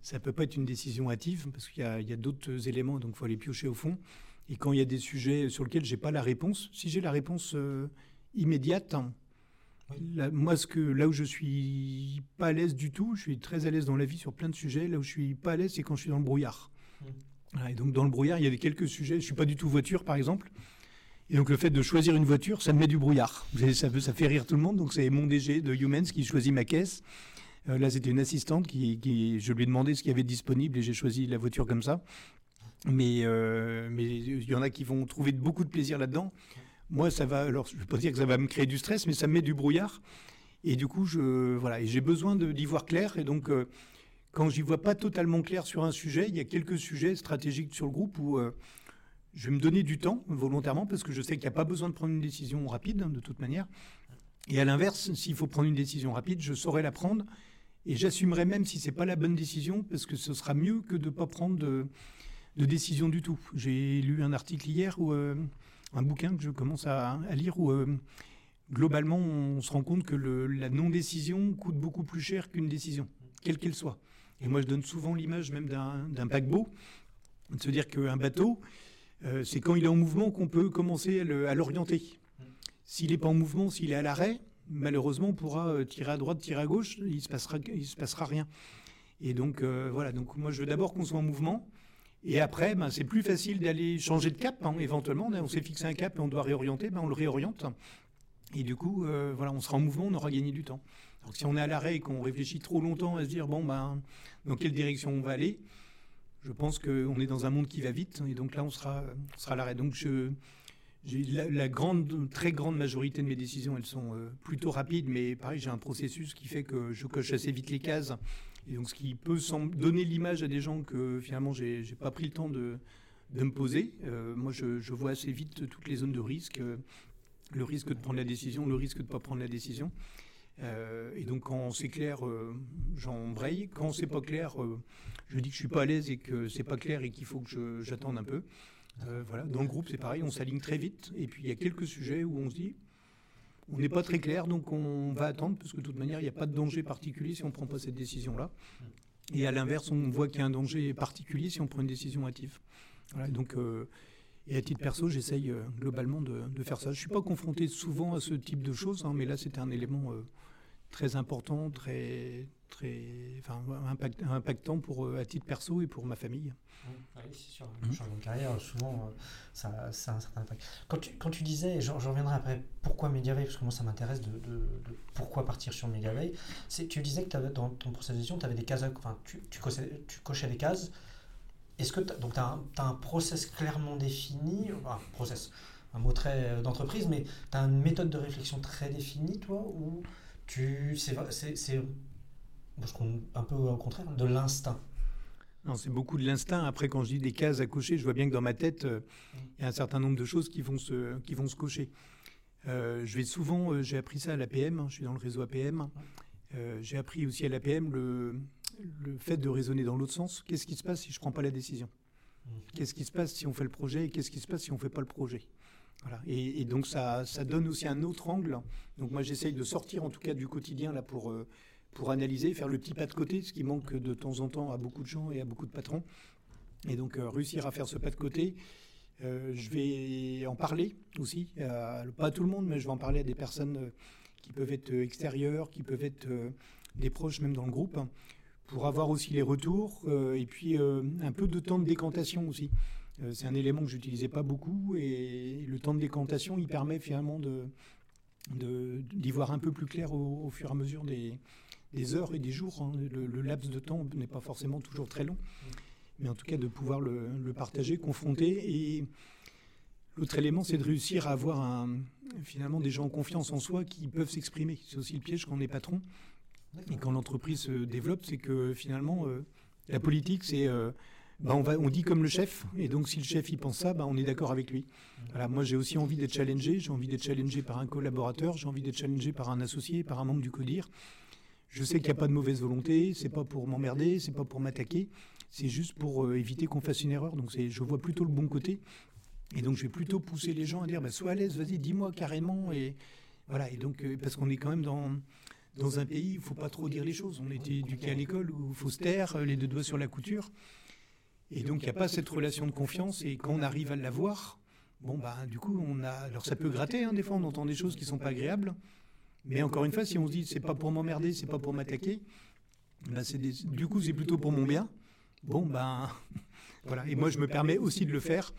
ça peut pas être une décision hâtive parce qu'il y a, a d'autres éléments, donc il faut aller piocher au fond. Et quand il y a des sujets sur lesquels j'ai pas la réponse, si j'ai la réponse immédiate, moi, ce que, là où je suis pas à l'aise du tout, je suis très à l'aise dans la vie sur plein de sujets. Là où je suis pas à l'aise, c'est quand je suis dans le brouillard et donc dans le brouillard, il y avait quelques sujets. Je suis pas du tout voiture, par exemple. Et donc le fait de choisir une voiture, ça me met du brouillard. Ça, ça fait rire tout le monde. Donc c'est mon DG de Humans qui choisit ma caisse. Euh, là, c'était une assistante qui, je lui ai demandé ce qu'il y avait disponible et j'ai choisi la voiture comme ça. Mais euh, il y en a qui vont trouver beaucoup de plaisir là-dedans. Moi, ça va. Alors, je ne pas dire que ça va me créer du stress, mais ça me met du brouillard. Et du coup, je voilà, j'ai besoin d'y voir clair. Et donc, euh, quand j'y vois pas totalement clair sur un sujet, il y a quelques sujets stratégiques sur le groupe où euh, je vais me donner du temps volontairement parce que je sais qu'il n'y a pas besoin de prendre une décision rapide hein, de toute manière. Et à l'inverse, s'il faut prendre une décision rapide, je saurai la prendre et j'assumerai même si c'est pas la bonne décision parce que ce sera mieux que de ne pas prendre de, décision du tout. J'ai lu un article hier ou euh, un bouquin que je commence à, lire où euh, globalement on se rend compte que la non-décision coûte beaucoup plus cher qu'une décision, quelle qu'elle soit. Et moi, je donne souvent l'image même d'un paquebot, de se dire qu'un bateau, euh, c'est quand il est en mouvement qu'on peut commencer à l'orienter. S'il n'est pas en mouvement, s'il est à l'arrêt, malheureusement, on pourra euh, tirer à droite, tirer à gauche, il ne se, passera, il se passera rien. Et donc, euh, voilà, donc moi, je veux d'abord qu'on soit en mouvement. Et après, ben, c'est plus facile d'aller changer de cap, hein, éventuellement. On s'est fixé un cap et on doit réorienter, ben, on le réoriente. Et du coup, voilà, on sera en mouvement, on aura gagné du temps. Si on est à l'arrêt et qu'on réfléchit trop longtemps à se dire, bon, ben, dans quelle direction on va aller, je pense qu'on est dans un monde qui va vite, et donc là, on sera, sera à l'arrêt. Donc je, la, grande, très grande majorité de mes décisions, elles sont euh, plutôt rapides, mais pareil, j'ai un processus qui fait que je coche assez vite les cases. Et donc, ce qui peut donner l'image à des gens que finalement, j'ai n'ai pas pris le temps de, de me poser. Euh, moi, je, je, vois assez vite toutes les zones de risque, le risque de prendre la décision, le risque de ne pas prendre la décision. Euh, et donc quand c'est clair, euh, j'embraye. Quand c'est pas clair, euh, je dis que je suis pas à l'aise et que c'est pas clair et qu'il faut que j'attende un peu. voilà. Dans le groupe, c'est pareil, on s'aligne très vite. Et puis il y a quelques sujets où on se dit, on n'est pas très clair, donc on va attendre parce que de toute manière, il n'y a pas de danger particulier si on prend pas cette décision-là. Et à l'inverse, on voit qu'il y a un danger particulier si on prend une décision hâtive. Voilà, donc, euh, et à titre perso, j'essaye euh, globalement de, faire ça. Je ne suis pas confronté souvent à ce type de choses, hein, mais là, c'était un élément euh, très important, très, très impactant pour, à titre perso et pour ma famille. Oui, c'est sûr. Le changement de carrière, souvent, ça, ça, a un certain impact. Quand tu, quand tu disais, j'en reviendrai après, pourquoi Mediaway, parce que moi, ça m'intéresse de, pourquoi partir sur Mediaway, tu disais que dans ton processus de gestion, tu des cases, enfin, tu, tu, cochais, tu cochais des cases est-ce que tu as, un, un process clairement défini, enfin, process, un mot très euh, d'entreprise, mais tu as une méthode de réflexion très définie, toi, ou tu c'est un peu au contraire de l'instinct non, c'est beaucoup de l'instinct. Après, quand je dis des cases à cocher, je vois bien que dans ma tête, euh, il y a un certain nombre de choses qui vont se, qui vont se cocher. Euh, je vais souvent, j'ai appris ça à l'APM, hein, je suis dans le réseau APM. j'ai appris aussi à l'APM le, le fait de raisonner dans l'autre sens. Qu'est-ce qui se passe si je ne prends pas la décision? Qu'est-ce qui se passe si on fait le projet et qu'est-ce qui se passe si on ne fait pas le projet? Et, donc ça, donne aussi un autre angle. Donc moi j'essaye de sortir en tout cas du quotidien là pour, euh, pour analyser, faire le petit pas de côté, ce qui manque de temps en temps à beaucoup de gens et à beaucoup de patrons. Et donc euh, réussir à faire ce pas de côté. Euh, je vais en parler aussi, pas à tout le monde, mais je vais en parler à des personnes qui peuvent être extérieures, qui peuvent être des proches même dans le groupe, pour avoir aussi les retours et puis un peu de temps de décantation aussi. Euh, c'est un élément que j'utilisais pas beaucoup et le temps de décantation, il permet finalement de d'y voir un peu plus clair au, fur et à mesure des, heures et des jours. Hein. Le, laps de temps n'est pas forcément toujours très long, mais en tout cas de pouvoir le, le partager, confronter. Et l'autre élément, c'est de réussir à avoir finalement des gens en confiance en soi qui peuvent s'exprimer. C'est aussi le piège quand on est patron. Et quand l'entreprise se développe, c'est que finalement, euh, la politique, c'est euh, bah, on, dit comme le chef, et donc si le chef il pense ça, bah, on est d'accord avec lui. Moi j'ai aussi envie d'être challengé, j'ai envie d'être challengé par un collaborateur, j'ai envie d'être challengé par un associé, par un membre du CODIR. Je sais qu'il n'y a pas de mauvaise volonté, c'est pas pour m'emmerder, c'est pas pour m'attaquer, c'est juste pour euh, éviter qu'on fasse une erreur. Donc je vois plutôt le bon côté. Et donc je vais plutôt pousser les gens à dire bah, sois à l'aise, vas-y, dis-moi carrément. Et donc parce qu'on est quand même dans un pays, il ne faut pas trop dire les choses. On était éduqué à l'école où il faut se taire, les deux doigts sur la couture. Et donc, il n'y a pas cette relation de confiance. Et quand on arrive à l'avoir, bon, bah, du coup, on a. Alors, ça peut gratter, hein, des fois, on entend des choses qui ne sont pas agréables. Mais encore une fois, si on se dit, c'est pas pour m'emmerder, c'est pas pour m'attaquer, bah, du coup, c'est plutôt pour mon bien. Bon, ben, voilà. Et moi, je me permets aussi de le faire.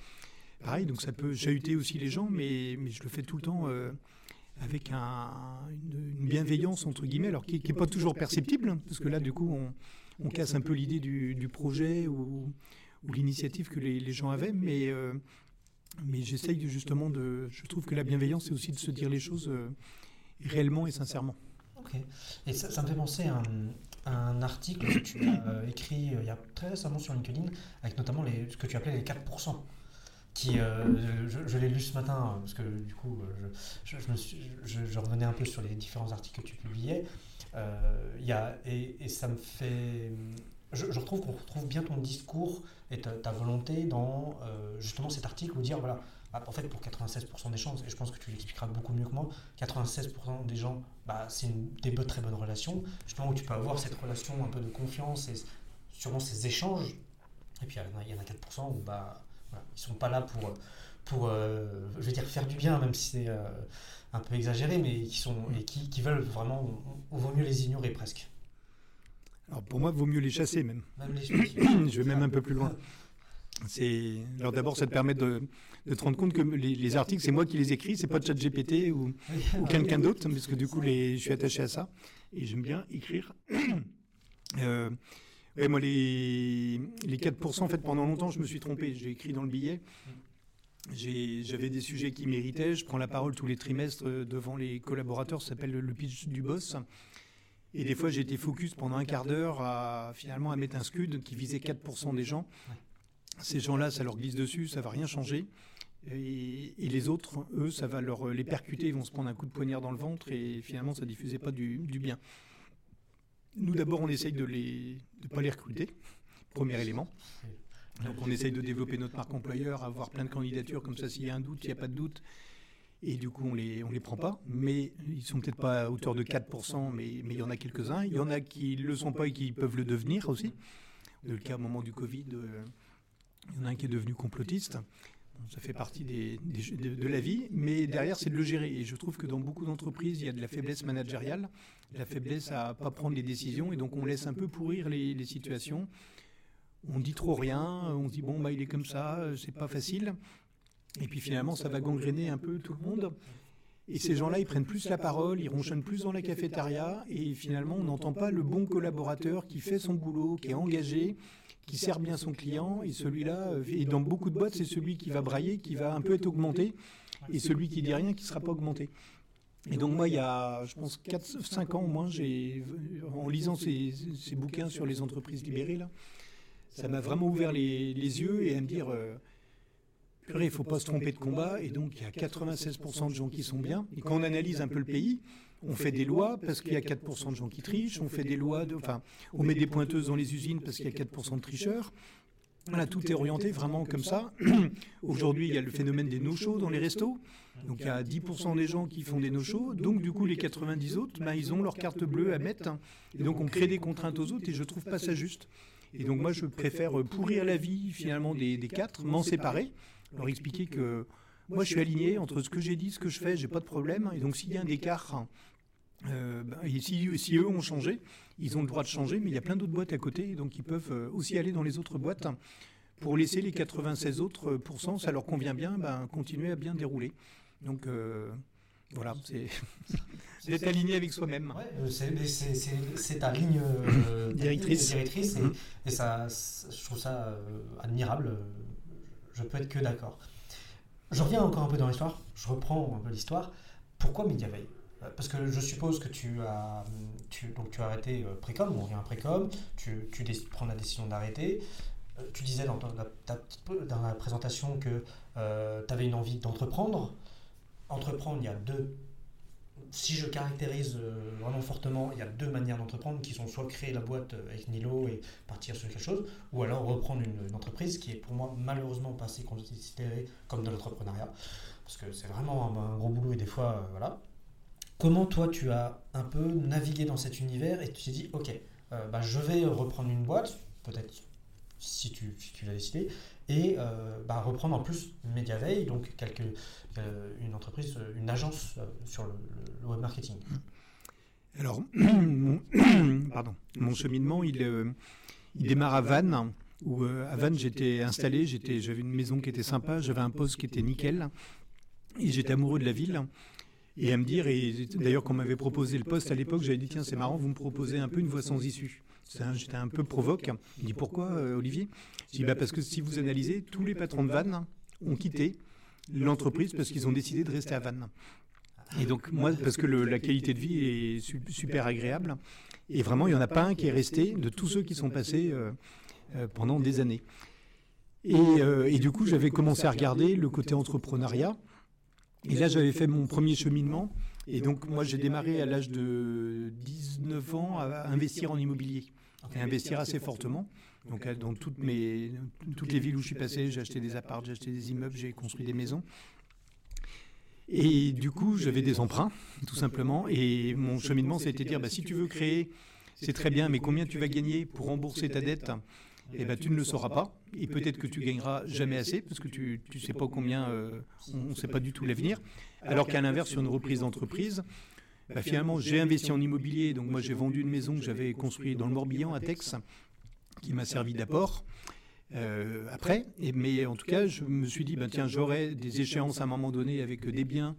Pareil, donc ça peut chahuter aussi les gens, mais, mais je le fais tout le temps. Euh, avec une, bienveillance, entre guillemets, alors qui n'est pas toujours perceptible, parce que là, du coup, on, casse un peu l'idée du, projet ou, l'initiative que les, gens avaient, mais, euh, mais j'essaye justement de... Je trouve que la bienveillance, c'est aussi de se dire les choses euh, réellement et sincèrement. Ok. Et ça, me fait penser à un, article que tu as euh, écrit il y a très récemment sur LinkedIn, avec notamment les, ce que tu appelais les 4% qui, euh, je, l'ai lu ce matin parce que du coup je, je, revenais un peu sur les différents articles que tu publiais. Euh, y a, et, ça me fait. Je, retrouve qu'on retrouve bien ton discours et ta, volonté dans euh, justement cet article où dire voilà, bah, en fait pour 96% des chances, et je pense que tu l'expliqueras beaucoup mieux que moi, 96% des gens, bah, c'est des très bonnes relations, justement où tu peux avoir cette relation un peu de confiance et sûrement ces échanges. Et puis il y en a 4% où bah, ils Ils sont pas là pour, pour euh, je veux dire, faire du bien, même si c'est euh, un peu exagéré, mais qui, sont, et qui, qui veulent vraiment, on, vaut mieux les ignorer presque. Alors pour moi, il vaut mieux les chasser même. je vais même un peu plus loin. C'est alors d'abord ça te permet de, de, te rendre compte que les, articles c'est moi qui les écris, c'est pas ChatGPT ou, ou quelqu'un d'autre, parce que du coup les, je suis attaché à ça et j'aime bien écrire. euh, moi, les, les 4%, en fait, pendant longtemps, je me suis trompé. J'ai écrit dans le billet. J'avais des sujets qui méritaient. Je prends la parole tous les trimestres euh, devant les collaborateurs. Ça s'appelle le pitch du boss. Et des fois, été focus pendant un quart d'heure à finalement mettre un scud qui visait 4% des gens. Ces gens-là, ça leur glisse dessus, ça va rien changer. Et, les autres, eux, ça va leur les percuter, ils vont se prendre un coup de poignard dans le ventre et finalement, ça diffusait pas du, bien. Nous, d'abord, on essaye de ne pas les recruter, premier élément. Donc on essaye de développer notre marque employeur, avoir plein de candidatures, comme ça s'il y a un doute, il n'y a pas de doute. Et du coup, on ne les, on les prend pas. Mais ils sont peut-être pas à hauteur de 4%, mais, mais il y en a quelques-uns. Il y en a qui ne le sont pas et qui peuvent le devenir aussi. Le cas au moment du Covid, euh, il y en a un qui est devenu complotiste. ça fait partie des, de, de, la vie, mais derrière, c'est de le gérer. Et je trouve que dans beaucoup d'entreprises, il y a de la faiblesse managériale, de la faiblesse à pas prendre les décisions, et donc on laisse un peu pourrir les, les situations on dit trop rien, on dit bon bah il est comme ça, c'est pas facile. Et puis finalement ça va gangréner un peu tout le monde. Et ces gens-là, ils prennent plus la parole, ils ronchonnent plus dans la cafétéria, et finalement on n'entend pas le bon collaborateur qui fait son boulot, qui est engagé, qui sert bien son client, et celui-là, et dans beaucoup de boîtes, c'est celui qui va brailler, qui va un peu être augmenté, et celui qui dit rien, qui ne sera pas augmenté. Et donc moi, il y a, je pense, 4-5 ans au moins, en lisant ces, ces, bouquins sur les entreprises libérées, là, ça m'a vraiment ouvert les, yeux et à me dire, euh, il ne faut pas se tromper de combat. Et donc, il y a 96% de gens qui sont bien. Et quand on analyse un peu le pays, on fait des lois parce qu'il y a 4% de gens qui trichent. On fait des lois, enfin, on met des pointeuses dans les usines parce qu'il y a 4% de tricheurs. Voilà, tout est orienté vraiment comme ça. Aujourd'hui, il y a le phénomène des no-shows dans les restos. Donc, il y a 10% des gens qui font des no-shows. Donc, du coup, les 90 autres, ben, ils ont leur carte bleue à mettre. Et donc, on crée des contraintes aux autres et je ne trouve pas ça juste. Et donc moi, je préfère pourrir la vie finalement des, quatre, m'en séparer, leur expliquer que moi, je suis aligné entre ce que j'ai dit, ce que je fais, j'ai pas de problème. Et donc s'il y a un écart, euh, ben, si, eux ont changé, ils ont le droit de changer, mais il y a plein d'autres boîtes à côté, donc ils peuvent euh, aussi aller dans les autres boîtes pour laisser les 96 autres pourcents, ça leur convient bien, ben, continuer à bien dérouler. Donc euh, voilà, c'est d'être aligné avec soi-même. Ouais, c'est ta ligne euh, directrice, directrice et, et, ça, je trouve ça euh, admirable. Je peux être que d'accord. Je reviens encore un peu dans l'histoire. Je reprends un peu l'histoire. Pourquoi Mediaveil euh, parce que je suppose que tu as, tu, donc tu as arrêté Précom, on revient à Précom, tu, tu prends la décision d'arrêter. Tu disais dans, dans la présentation que tu avais une envie d'entreprendre entreprendre, il y a deux. Si je caractérise euh, vraiment fortement, il y a deux manières d'entreprendre qui sont soit créer la boîte euh, avec Nilo et partir sur quelque chose, ou alors reprendre une, entreprise qui est pour moi malheureusement pas assez considérée comme de l'entrepreneuriat, parce que c'est vraiment un, gros boulot et des fois, euh, voilà. Comment toi tu as un peu navigué dans cet univers et tu t'es dit, ok, bah, je vais reprendre une boîte, peut-être si tu, si tu l'as décidé, et bah, reprendre en plus Mediaveil, donc euh, une entreprise, euh, une agence euh, sur le, web marketing Alors, mon, pardon, mon cheminement, il, il démarre à Vannes, où à Vannes, j'étais installé, j'avais une maison qui était sympa, j'avais un poste qui était nickel, et j'étais amoureux de la ville. Et à me dire, et d'ailleurs, quand on m'avait proposé le poste à l'époque, j'avais dit, tiens, c'est marrant, vous me proposez un peu une voie sans issue. J'étais un peu provoque. Il dit, pourquoi, Olivier Je dis, bah, parce que si vous analysez, tous les patrons de Vannes ont quitté l'entreprise parce qu'ils ont décidé de rester à Vannes. Et donc, moi, parce que la qualité de vie est super agréable. Et vraiment, il n'y en a pas un qui est resté de tous ceux qui sont passés euh, euh, pendant des années. Euh, et, du coup, j'avais commencé à regarder le côté entrepreneuriat. Et là, j'avais fait mon premier cheminement. Et donc, moi, j'ai démarré à l'âge de 19 ans à investir en immobilier. Et investir assez fortement. Donc euh, dans toutes, mes, toutes les villes où je suis passé, j'ai acheté des apparts, j'ai acheté des immeubles, j'ai construit des maisons. Et du coup, j'avais des emprunts, tout simplement. Et mon cheminement, c'était de dire, bah, si tu veux créer, c'est très bien, mais combien tu vas gagner pour rembourser ta dette eh ben, tu ne le sauras pas. Et peut-être que tu gagneras jamais assez, parce que tu ne sais pas combien, euh, on ne sait pas du tout l'avenir. Alors qu'à l'inverse, sur une reprise d'entreprise, bah, finalement, j'ai investi en immobilier. Donc moi, j'ai vendu une maison que j'avais construite dans le Morbihan, à Tex, qui m'a servi d'apport. Euh, après. Et, mais en tout cas, je me suis dit, ben, tiens, j'aurai des échéances à un moment donné avec des biens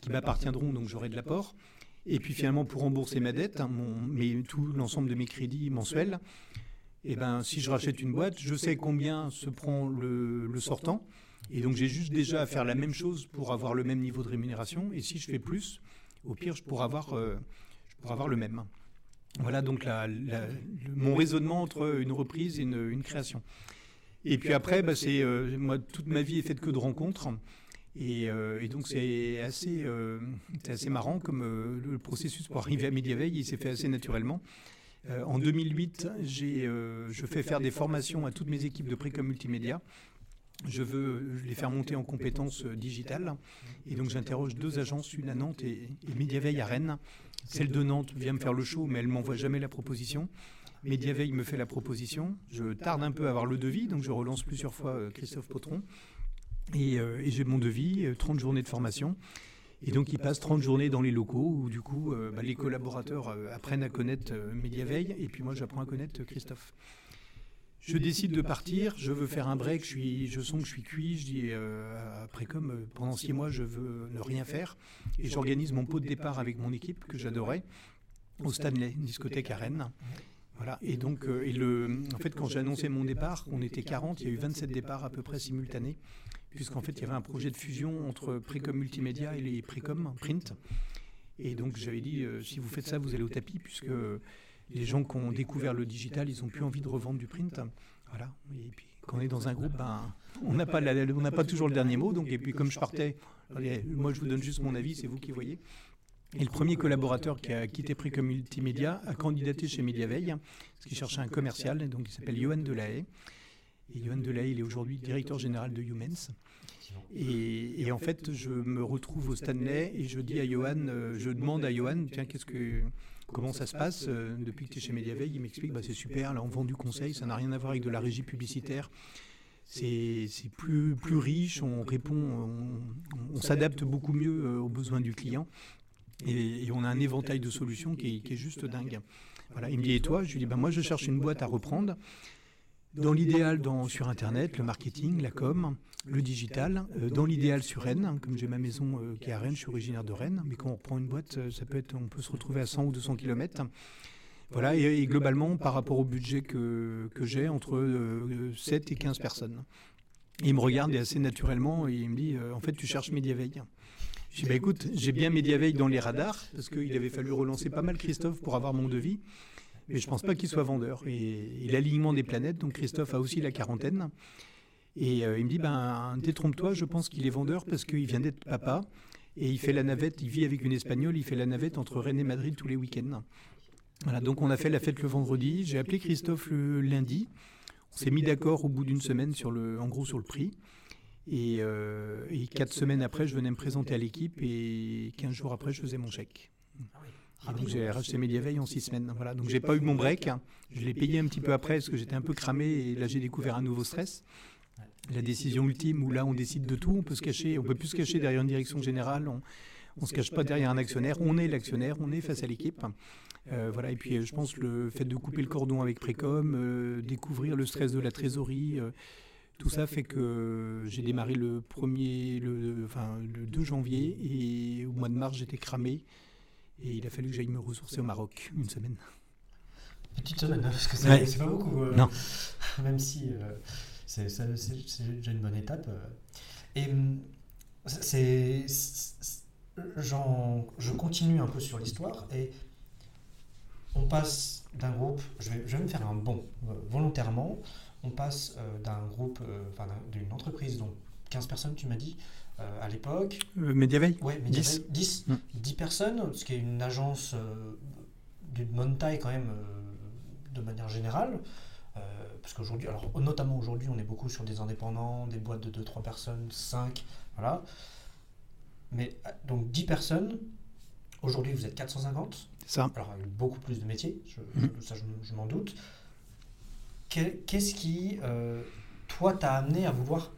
qui m'appartiendront, donc j'aurai de l'apport. Et puis finalement, pour rembourser ma dette, hein, mon, mais tout l'ensemble de mes crédits mensuels, et eh ben, si je rachète une boîte, je sais combien se prend le, le sortant. Et donc j'ai juste déjà à faire la même chose pour avoir le même niveau de rémunération. Et si je fais plus, au pire, je pourrais avoir, euh, le même. Voilà donc mon raisonnement entre une reprise et une, création. Et puis après, bah, c'est euh, moi toute ma vie est faite que de rencontres. Et, euh, donc c'est assez, assez marrant comme le processus pour arriver à Mediaveil, il s'est fait assez naturellement. en 2008, je fais faire des formations à toutes mes équipes de précom multimédia. Je veux les faire monter en compétences digitales. Et donc j'interroge deux agences, une à Nantes et, et Mediaveil à Rennes. Celle de Nantes vient me faire le show, mais elle m'envoie jamais la proposition. Mediaveil me fait la proposition. Je tarde un peu à avoir le devis, donc je relance plusieurs fois Christophe Potron. Euh, et, j'ai mon devis, 30 euh, journées de formation. Et donc, il passe 30 journées dans les locaux où, du coup, euh, bah, les collaborateurs apprennent à connaître Mediaveil et puis moi, j'apprends à connaître Christophe. Je décide de partir, je veux faire un break, je, suis, je sens que je suis cuit, je dis après comme pendant six mois je veux ne rien faire et j'organise mon pot de départ avec mon équipe que j'adorais au Stanley, une discothèque à Rennes. Voilà. Et donc, et le, en fait, quand j'ai annoncé mon départ, on était 40, il y a eu 27 départs à peu près simultanés puisqu'en fait, il y avait un projet de fusion entre Précom Multimédia et les Précom Print. Et donc, j'avais dit, euh, si vous faites ça, vous allez au tapis, puisque les gens qui ont découvert le digital, ils n'ont plus envie de revendre du print. Voilà. Et puis, quand on est dans un groupe, ben, on n'a pas, toujours le dernier mot. Donc, et puis, comme je partais, moi, je vous donne juste mon avis, c'est vous qui voyez. Et le premier collaborateur qui a quitté Multimédia a candidaté chez Mediaveil, parce qu'il cherchait un commercial, donc il s'appelle Johan Delahaye. Et Johan Delay, il est aujourd'hui directeur général de Humans. Et, en fait, je me retrouve au Stanley et je dis à Johan, euh, je demande à Johan, tiens, qu'est-ce que, comment ça se passe euh, depuis que tu es chez Mediaveil Il m'explique, bah, c'est super, là on vend du conseil, ça n'a rien à voir avec de la régie publicitaire. C'est plus, plus riche, on répond, on, s'adapte beaucoup mieux euh, aux besoins du client. Et, on a un éventail de solutions qui est, juste dingue. Voilà, il me dit, et toi Je lui dis, bah, moi je cherche une boîte à reprendre. Dans l'idéal, sur Internet, le marketing, la com, le digital. Euh, dans l'idéal, sur Rennes, comme j'ai ma maison euh, qui est à Rennes, je suis originaire de Rennes. Mais quand on reprend une boîte, euh, ça peut être, on peut se retrouver à 100 ou 200 km. Voilà, et, globalement, par rapport au budget que, que j'ai, entre 7 et 15 personnes. il me regarde assez naturellement et il me dit En fait, tu cherches Mediaveil. Je dis bah, Écoute, j'ai bien Mediaveil dans les radars, parce qu'il avait fallu relancer pas mal Christophe pour avoir mon devis. Mais je ne pense pas qu'il soit vendeur. Et, l'alignement des planètes, donc Christophe a aussi la quarantaine. Et euh, il me dit, ben, détrompe-toi, je pense qu'il est vendeur parce qu'il vient d'être papa. Et il fait la navette, il vit avec une Espagnole, il fait la navette entre Rennes et Madrid tous les week-ends. Voilà, donc on a fait la fête le vendredi. J'ai appelé Christophe le lundi. On s'est mis d'accord au bout d'une semaine, sur le, en gros, sur le prix. Et, euh, quatre semaines après, je venais me présenter à l'équipe et 15 jours après, je faisais mon chèque. Ah donc j'ai racheté Mediaveil en six semaines. Voilà. Donc j'ai pas eu mon break. Je l'ai payé un petit peu après parce que j'étais un peu cramé et là j'ai découvert un nouveau stress. La décision ultime où là on décide de tout, on peut se cacher, on peut plus se cacher derrière une direction générale, on, ne se cache pas derrière un actionnaire, on est l'actionnaire, on est face à l'équipe. Euh, voilà, et puis je pense le fait de couper le cordon avec Précom, euh, découvrir le stress de la trésorerie, euh, tout ça fait que j'ai démarré le, premier, le, enfin, le 2 janvier et au mois de mars j'étais cramé. Et il a fallu que j'aille me ressourcer au Maroc une semaine. Petite semaine, hein, parce que c'est pas beaucoup. Euh, non. Même si euh, c'est déjà une bonne étape. Euh. Et hum, c'est. Je continue un peu sur l'histoire et on passe d'un groupe, je vais, je vais, me faire un bon volontairement, on passe d'un groupe, enfin d'une entreprise dont 15 personnes, tu m'as dit, euh, à l'époque. Euh, Mediaveil Oui, 10. 10, 10, personnes, ce qui est une agence euh, d'une bonne taille quand même de manière générale. parce qu'aujourd'hui, alors notamment aujourd'hui, on est beaucoup sur des indépendants, des boîtes de 2-3 personnes, 5, voilà. Mais donc 10 personnes, aujourd'hui vous êtes 450. Ça. Alors il y a beaucoup plus de métiers, je, mm. ça je, m'en doute. Qu'est-ce qui, toi, t'a amené à vouloir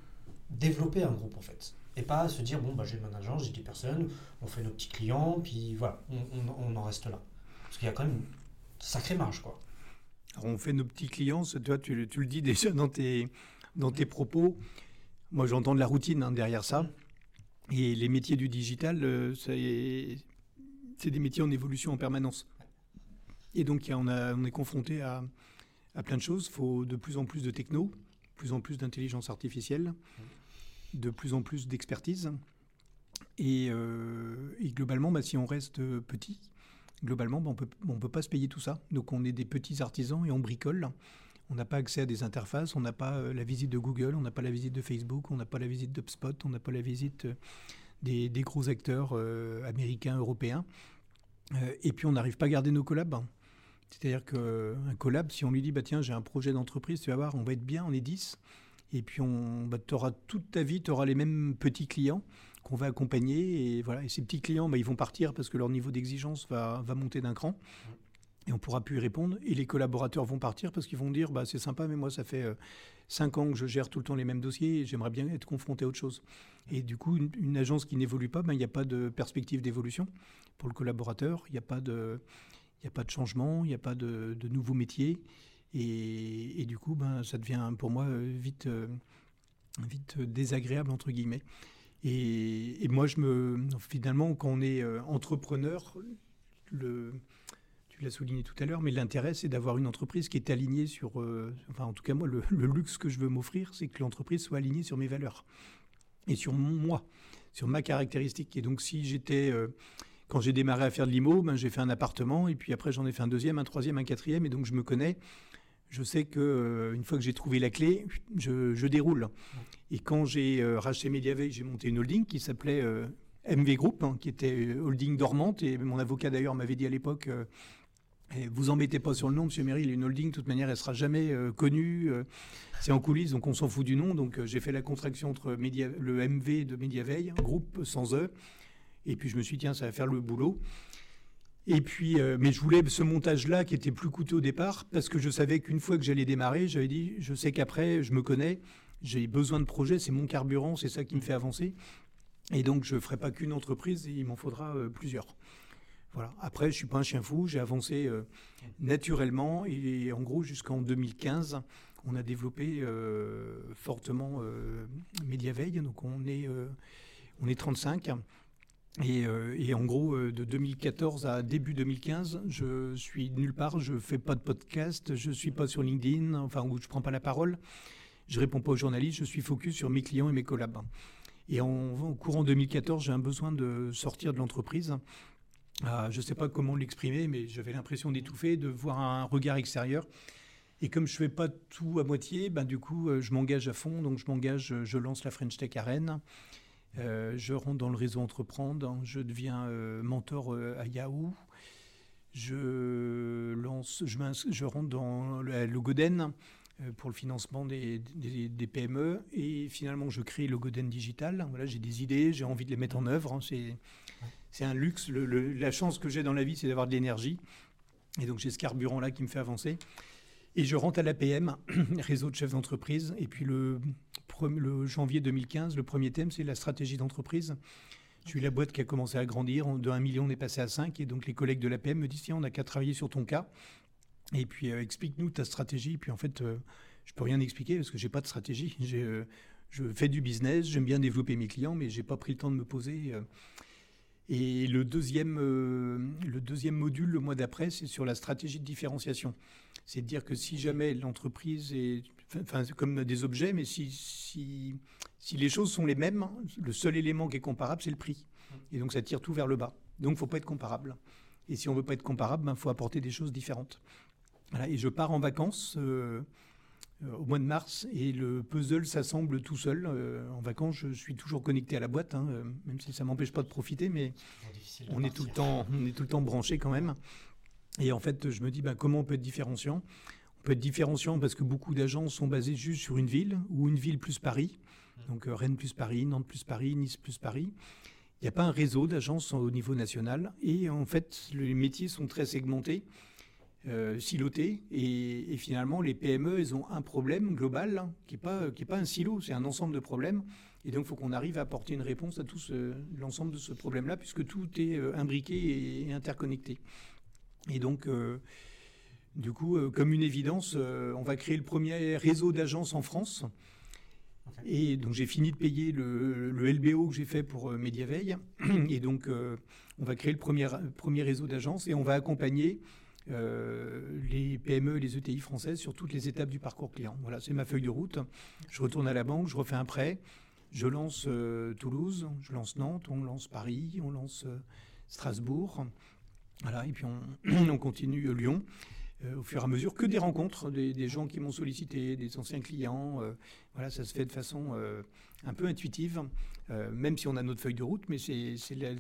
développer un groupe en fait? Et pas se dire, bon, bah, j'ai mon agence, j'ai 10 personnes, on fait nos petits clients, puis voilà, on, en reste là. Parce qu'il y a quand même une sacrée marge, quoi. Alors on fait nos petits clients, toi tu, le dis déjà dans tes, dans tes propos. Moi j'entends de la routine hein, derrière ça. Et les métiers du digital, euh, c'est des métiers en évolution en permanence. Et donc on, a, on est confronté à, à plein de choses. Il faut de plus en plus de techno, de plus en plus d'intelligence artificielle de plus en plus d'expertise. Et, euh, globalement, bah, si on reste petit, globalement, bah, on ne peut pas se payer tout ça. Donc on est des petits artisans et on bricole. On n'a pas accès à des interfaces, on n'a pas la visite de Google, on n'a pas la visite de Facebook, on n'a pas la visite d'UpSpot, on n'a pas la visite des, gros acteurs américains, européens. et puis on n'arrive pas à garder nos collabs. C'est-à-dire qu'un collab, si on lui dit, bah, tiens, j'ai un projet d'entreprise, tu vas voir, on va être bien, on est 10. Et puis, bah, toute ta vie, tu auras les mêmes petits clients qu'on va accompagner. Et, voilà. et ces petits clients, bah, ils vont partir parce que leur niveau d'exigence va, va monter d'un cran. Et on pourra plus y répondre. Et les collaborateurs vont partir parce qu'ils vont dire bah, c'est sympa, mais moi, ça fait 5 euh, ans que je gère tout le temps les mêmes dossiers et j'aimerais bien être confronté à autre chose. Et du coup, une, agence qui n'évolue pas, il n'y a pas de perspective d'évolution pour le collaborateur. Il n'y a pas de a pas de changement, il n'y a pas de, nouveaux métiers. Et, du coup, ben, ça devient pour moi euh, vite, euh, vite désagréable, entre guillemets. Et, moi, je me, finalement, quand on est euh, entrepreneur, le, tu l'as souligné tout à l'heure, mais l'intérêt, c'est d'avoir une entreprise qui est alignée sur. enfin, en tout cas, moi, le, le luxe que je veux m'offrir, c'est que l'entreprise soit alignée sur mes valeurs et sur moi, sur ma caractéristique. Et donc, si j'étais quand j'ai démarré à faire de l'IMO, ben, j'ai fait un appartement et puis après j'en ai fait un deuxième, un troisième, un quatrième et donc je me connais. Je sais que euh, une fois que j'ai trouvé la clé, je, déroule. Et quand j'ai euh, racheté Mediaveil, j'ai monté une holding qui s'appelait euh, MV Group, hein, qui était holding dormante. Et mon avocat d'ailleurs m'avait dit à l'époque eh, vous embêtez pas sur le nom, Monsieur Meryl, une holding, de toute manière, elle sera jamais connue. c'est en coulisses, donc on s'en fout du nom. Donc j'ai fait la contraction entre le MV de Mediaveil, groupe sans E, et puis je me suis dit, tiens, ça va faire le boulot. Et puis, euh, mais je voulais ce montage-là qui était plus coûteux au départ, parce que je savais qu'une fois que j'allais démarrer, j'avais dit, je sais qu'après, je me connais, j'ai besoin de projets, c'est mon carburant, c'est ça qui me fait avancer. Et donc, je ne ferai pas qu'une entreprise, il m'en faudra euh, plusieurs. Voilà. Après, je suis pas un chien fou, j'ai avancé euh, naturellement, et en gros, jusqu'en 2015, on a développé fortement Mediaveil, donc on est, on est 35. Euh, et, en gros, euh, de 2014 à début 2015, je suis nulle part, je fais pas de podcast, je suis pas sur LinkedIn, enfin où je prends pas la parole, je réponds pas aux journalistes, je suis focus sur mes clients et mes collabs. Et en, courant 2014, j'ai un besoin de sortir de l'entreprise. Euh, je sais pas comment l'exprimer, mais j'avais l'impression d'étouffer, de voir un regard extérieur. Et comme je fais pas tout à moitié, ben du coup, je m'engage à fond. Donc je m'engage, je lance la French Tech Arena. Euh, je rentre dans le réseau Entreprendre, je deviens euh, mentor euh, à Yahoo. Je, lance, je, rentre dans le, Logoden pour le financement des, PME et finalement je crée Logoden Digital. Voilà, j'ai des idées, j'ai envie de les mettre en œuvre. Hein. c'est, c'est un luxe. la chance que j'ai dans la vie, c'est d'avoir de l'énergie. Et donc j'ai ce carburant-là qui me fait avancer. Et je rentre à l'APM, réseau de chefs d'entreprise. Et puis le, le janvier 2015, le premier thème, c'est la stratégie d'entreprise. Je suis la boîte qui a commencé à grandir. De 1 million, on est passé à 5. Et donc les collègues de l'APM me disent, tiens, on n'a qu'à travailler sur ton cas. Et puis euh, explique-nous ta stratégie. Et puis en fait, je euh, je peux rien expliquer parce que j'ai pas de stratégie. Euh, je fais du business, j'aime bien développer mes clients, mais j'ai pas pris le temps de me poser. Et le deuxième, le deuxième module, le mois d'après, c'est sur la stratégie de différenciation. C'est de dire que si jamais l'entreprise est enfin, comme des objets, mais si, si, si, les choses sont les mêmes, le seul élément qui est comparable, c'est le prix. Et donc ça tire tout vers le bas. Donc il ne faut pas être comparable. Et si on ne veut pas être comparable, il ben, faut apporter des choses différentes. Voilà, et je pars en vacances euh, euh, au mois de mars et le puzzle s'assemble tout seul. Euh, en vacances, je suis toujours connecté à la boîte, hein, même si ça ne m'empêche pas de profiter, mais on est, tout le temps, on est tout le temps branché quand même. Et en fait, je me dis, ben, comment on peut être différenciant? Peut être différenciant parce que beaucoup d'agences sont basées juste sur une ville ou une ville plus Paris. Donc euh, Rennes plus Paris, Nantes plus Paris, Nice plus Paris. Il n'y a pas un réseau d'agences au niveau national. Et en fait, les métiers sont très segmentés, euh, silotés. Et, finalement, les PME, elles ont un problème global hein, qui n'est pas, un silo, c'est un ensemble de problèmes. Et donc, il faut qu'on arrive à apporter une réponse à tout l'ensemble de ce problème-là, puisque tout est euh, imbriqué et interconnecté. Et donc, du coup, euh, comme une évidence, euh, on va créer le premier réseau d'agences en France. Et donc j'ai fini de payer le, LBO que j'ai fait pour Mediaveil. Et donc on va créer le premier, premier réseau d'agences et on va accompagner les PME et les ETI françaises sur toutes les étapes du parcours client. Voilà, c'est ma feuille de route. Je retourne à la banque, je refais un prêt, je lance Toulouse, je lance Nantes, on lance Paris, on lance Strasbourg. Voilà, et puis on, continue Lyon. Au fur et à mesure que des rencontres, des, gens qui m'ont sollicité, des anciens clients. voilà, ça se fait de façon un peu intuitive, même si on a notre feuille de route, mais c'est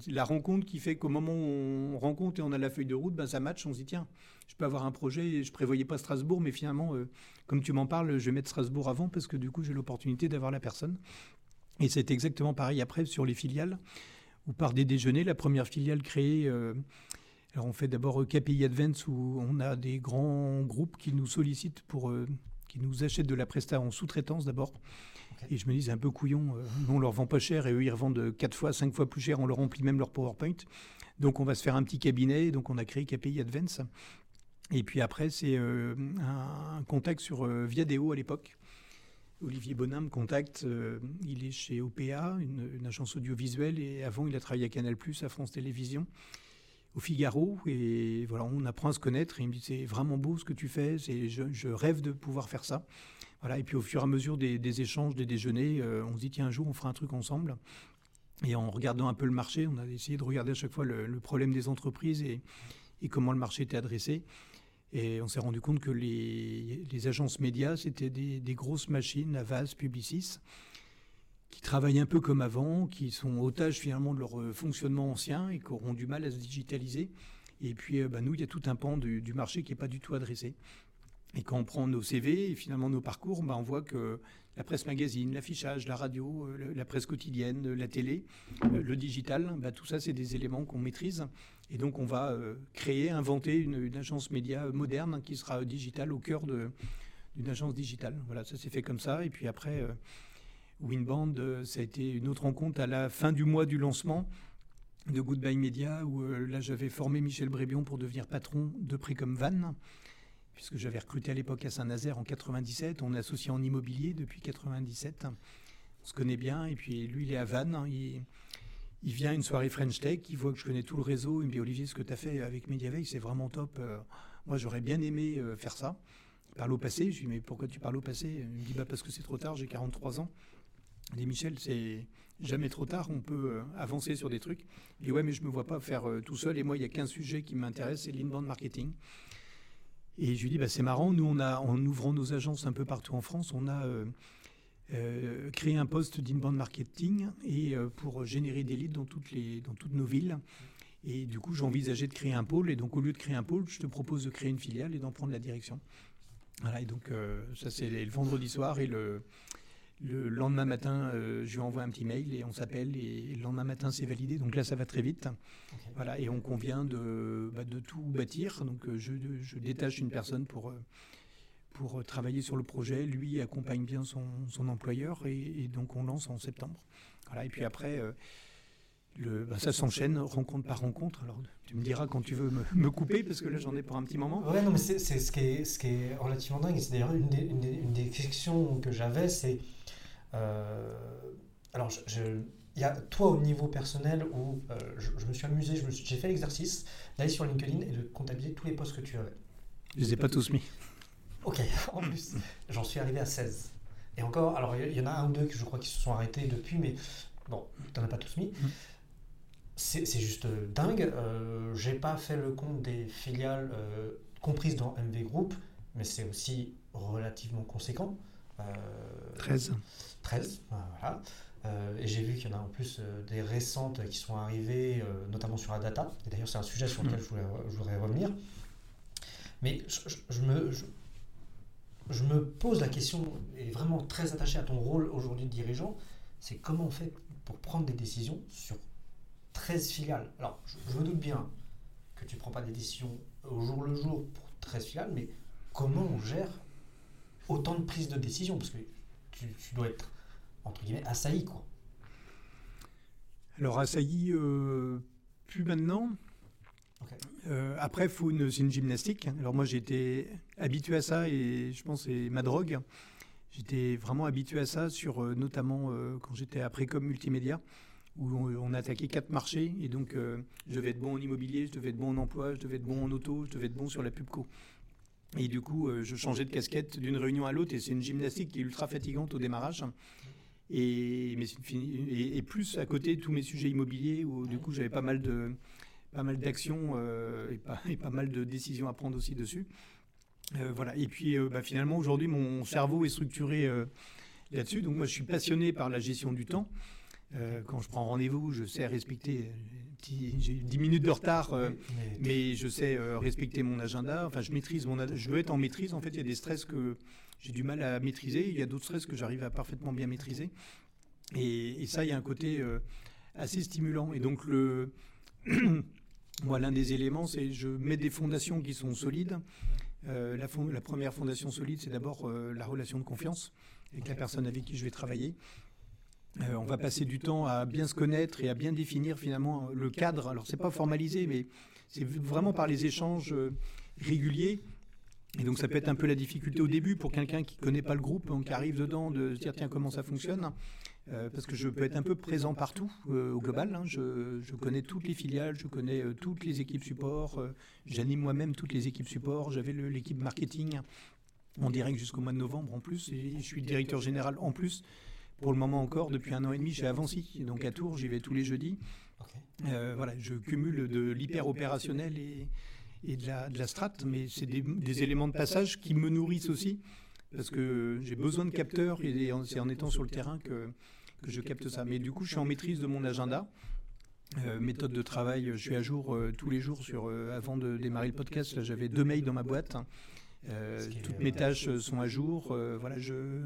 la, rencontre qui fait qu'au moment où on rencontre et on a la feuille de route, ben, ça match, on se dit tiens, je peux avoir un projet, je prévoyais pas Strasbourg, mais finalement, comme tu m'en parles, je vais mettre Strasbourg avant parce que du coup, j'ai l'opportunité d'avoir la personne. Et c'est exactement pareil après sur les filiales, ou par des déjeuners, la première filiale créée. Euh, alors on fait d'abord KPI Advance où on a des grands groupes qui nous sollicitent pour euh, qui nous achètent de la presta en sous-traitance d'abord. Et je me dis c'est un peu couillon, euh, on leur vend pas cher et eux ils revendent 4 fois, 5 fois plus cher, on leur remplit même leur PowerPoint. Donc on va se faire un petit cabinet, donc on a créé KPI Advance. Et puis après c'est un, contact sur Viadeo à l'époque Olivier Bonin me contacte. Euh, il est chez OPA, une, agence audiovisuelle, et avant, il a travaillé à Canal, à France Télévisions, au Figaro. Et voilà, on apprend à se connaître. Et il me dit C'est vraiment beau ce que tu fais. Je, je rêve de pouvoir faire ça. Voilà, et puis au fur et à mesure des, échanges, des déjeuners, euh, on se dit Tiens, un jour, on fera un truc ensemble. Et en regardant un peu le marché, on a essayé de regarder à chaque fois le, problème des entreprises et, comment le marché était adressé. Et on s'est rendu compte que les, agences médias, c'était des, grosses machines, Avas, Publicis, qui travaillent un peu comme avant, qui sont otages finalement de leur euh, fonctionnement ancien et qui auront du mal à se digitaliser. Et puis, euh, bah, nous, il y a tout un pan du, marché qui n'est pas du tout adressé. Et quand on prend nos CV et finalement nos parcours, bah, on voit que la presse magazine, l'affichage, la radio, euh, la presse quotidienne, la télé, le digital, bah, tout ça, c'est des éléments qu'on maîtrise. Et donc, on va créer, inventer une, agence média moderne qui sera digitale au cœur d'une agence digitale. Voilà, ça s'est fait comme ça. Et puis après, Winband, euh, ça a été une autre rencontre à la fin du mois du lancement de Goodbye Media, où là, j'avais formé Michel Brébion pour devenir patron de comme Van, puisque j'avais recruté à l'époque à Saint-Nazaire en 97. On est associé en immobilier depuis 97. On se connaît bien. Et puis, lui, il est à Vannes. Il, il vient à une soirée French Tech, il voit que je connais tout le réseau, il me dit Olivier, ce que tu as fait avec Mediaveil, c'est vraiment top. Euh, moi, j'aurais bien aimé euh, faire ça. Il parle au passé. Je lui dis Mais pourquoi tu parles au passé? Il me dit bah, Parce que c'est trop tard, j'ai 43 ans. Dit Michel, c'est jamais trop tard, on peut euh, avancer sur des trucs. Il dit Ouais, mais je ne me vois pas faire tout seul. Et moi, il y a qu'un sujet qui m'intéresse, c'est l'inbound marketing. Et je lui dis bah, C'est marrant, nous, on a, en ouvrant nos agences un peu partout en France, on a euh, créer un poste d'inbound marketing et euh, pour générer des leads dans toutes, les, dans toutes nos villes. Et du coup, j'ai envisagé de créer un pôle. Et donc, au lieu de créer un pôle, je te propose de créer une filiale et d'en prendre la direction. Voilà, et donc, euh, ça, c'est le vendredi soir. Et le, le lendemain matin, je lui envoie un petit mail et on s'appelle. Et le lendemain matin, c'est validé. Donc là, ça va très vite. Voilà, et on convient de, bah, de tout bâtir. Donc, je, je, détache une personne pour pour euh, travailler sur le projet. Lui accompagne bien son, son employeur et, donc on lance en septembre. Voilà, et puis après, euh, le, bah, ça s'enchaîne rencontre par rencontre. Alors tu me diras quand tu veux me, couper parce que là j'en ai pour un petit moment. Ouais, non, mais c'est ce, qui est, ce qui est relativement dingue. C'est d'ailleurs une, une, des questions que j'avais, c'est. Euh, alors, il y a toi au niveau personnel où je, me suis amusé, j'ai fait l'exercice d'aller sur LinkedIn et de comptabiliser tous les postes que tu avais. Je les ai pas tous mis. Ok, en plus, j'en suis arrivé à 16. Et encore, alors il y en a un ou deux que je crois qui se sont arrêtés depuis, mais bon, tu n'en as pas tous mis. C'est juste dingue. Euh, J'ai pas fait le compte des filiales euh, comprises dans MV Group, mais c'est aussi relativement conséquent. 13. Euh, 13, voilà. Euh, et j'ai vu qu'il y en a en plus des récentes qui sont arrivées, notamment sur la data. Et d'ailleurs, c'est un sujet sur lequel je, voudrais revenir. Mais je, me, je me pose la question, et vraiment très attaché à ton rôle aujourd'hui de dirigeant, c'est comment on fait pour prendre des décisions sur 13 filiales. Alors, je, me doute bien que tu ne prends pas des décisions au jour le jour pour 13 filiales, mais comment on gère autant de prises de décision Parce que tu, dois être, entre guillemets, assailli, quoi. Alors, assailli, euh, plus maintenant, euh, après, c'est une gymnastique. Alors moi, j'étais habitué à ça et je pense que c'est ma drogue. J'étais vraiment habitué à ça, sur euh, notamment euh, quand j'étais à Précom Multimédia, où on, attaquait quatre marchés. Et donc, je devais être bon en immobilier, je devais être bon en emploi, je devais être bon en auto, je devais être bon sur la pubco. Et du coup, je changeais de casquette d'une réunion à l'autre et c'est une gymnastique qui est ultra fatigante au démarrage. Et, plus à côté tous mes sujets immobiliers où du coup j'avais pas mal de, pas mal d'actions euh, et, pas, et, pas, mal de décisions à prendre aussi dessus. voilà. Et puis bah, finalement, aujourd'hui, mon cerveau est structuré là-dessus. Donc moi, je suis passionné par la gestion du temps. Quand je prends rendez-vous, je sais respecter. J'ai 10 minutes de retard, mais je sais respecter mon agenda. Enfin, je maîtrise mon. Je veux être en maîtrise. En fait, il y a des stress que j'ai du mal à maîtriser. Il y a d'autres stress que j'arrive à parfaitement bien maîtriser. Et, ça, il y a un côté euh, assez stimulant. Et donc, le, moi, l'un des éléments, c'est je mets des fondations qui sont solides. Euh, la, première fondation solide, c'est d'abord euh, la relation de confiance avec la personne avec qui je vais travailler. On va passer du temps à bien se connaître et à bien définir finalement le cadre. Alors, c'est pas formalisé, mais c'est vraiment par les échanges réguliers et donc ça peut être un peu la difficulté au début pour quelqu'un qui connaît pas le groupe, qui arrive dedans, de se dire tiens comment ça fonctionne. Euh, parce que je peux être un peu présent partout euh, au global. Hein. Je, connais toutes les filiales, je connais euh, toutes les équipes support. J'anime moi-même toutes les équipes support. J'avais l'équipe marketing en direct jusqu'au mois de novembre en plus. Et je suis directeur général en plus pour le moment encore depuis un an et demi chez Avanci. Donc à Tours, j'y vais tous les jeudis. voilà, je cumule de l'hyper opérationnel et, et de la, de la strate, mais c'est des, éléments de passage qui me nourrissent aussi, parce que j'ai besoin de capteurs, et c'est en étant sur le terrain que, que je capte ça. Mais du coup, je suis en maîtrise de mon agenda. Euh, méthode de travail, je suis à jour euh, tous les jours sur. Euh, avant de démarrer le podcast, j'avais deux mails dans ma boîte. toutes mes tâches sont à jour. voilà, je,